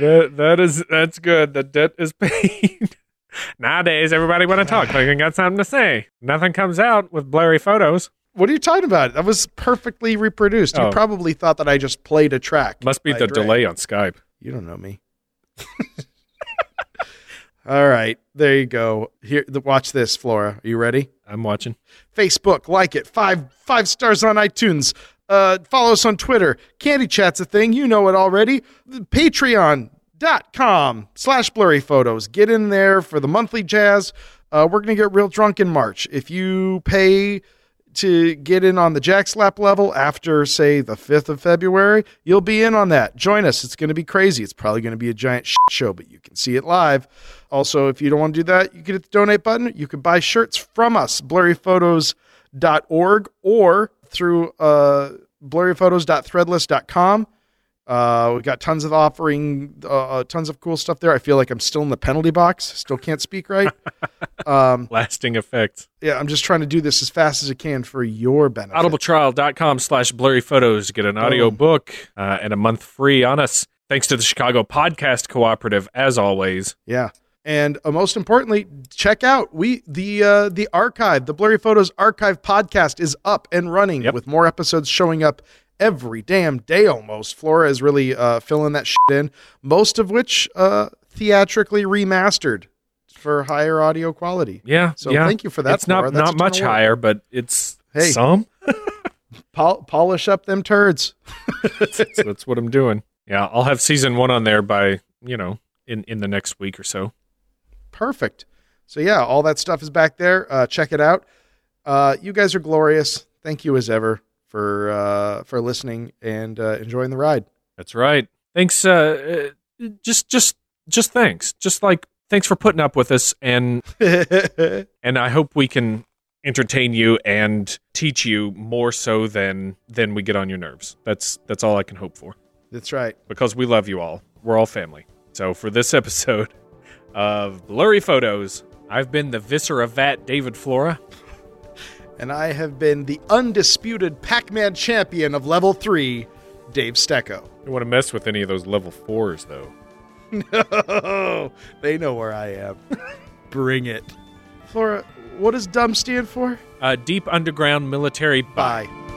that that is that's good. The debt is paid. Nowadays, everybody want to talk like they got something to say. Nothing comes out with blurry photos. What are you talking about? That was perfectly reproduced. Oh. You probably thought that I just played a track. Must be the delay on Skype. You don't know me. All right, there you go. Here, the, watch this, Flora. Are you ready? I'm watching. Facebook, like it. Five five stars on iTunes. Uh, follow us on Twitter. Candy Chat's a thing. You know it already. Patreon.com slash blurry photos. Get in there for the monthly jazz. Uh, we're going to get real drunk in March. If you pay to get in on the Jack Slap level after, say, the 5th of February, you'll be in on that. Join us. It's going to be crazy. It's probably going to be a giant show, but you can see it live. Also, if you don't want to do that, you can hit the donate button. You can buy shirts from us, blurryphotos.org or through uh, blurryphotos.threadless.com. Uh, we got tons of offering, uh, uh, tons of cool stuff there. I feel like I'm still in the penalty box. Still can't speak right. um, Lasting effects. yeah, I'm just trying to do this as fast as I can for your benefit. Audibletrial.com slash blurry photos. Get an audio book uh, and a month free on us. Thanks to the Chicago Podcast Cooperative, as always. Yeah. And uh, most importantly, check out we the uh, the archive, the Blurry Photos Archive podcast is up and running Yep. with more episodes showing up every damn day almost. Flora is really uh, filling that shit in, most of which uh, theatrically remastered for higher audio quality. Yeah. So yeah. thank you for that, It's not That's not much higher, but it's Hey. some. Pol- polish up them turds. so that's what I'm doing. Yeah, I'll have season one on there by you know in in the next week or so. Perfect. So yeah, all that stuff is back there. Uh, check it out. Uh, you guys are glorious. Thank you as ever for uh, for listening and uh, enjoying the ride. That's right. Thanks. Uh, uh, just just just thanks. Just like thanks for putting up with us, and and I hope we can entertain you and teach you more so than than we get on your nerves. That's that's all I can hope for. That's right. because we love you all. We're all family. So for this episode of Blurry Photos, I've been the Viscera Vat David Flora. And I have been the undisputed Pac-Man champion of level three, Dave Stecco. Don't want to mess with any of those level fours though. No, they know where I am. Bring it. Flora, what does dumb stand for? Uh, deep underground military. Bye. Bye.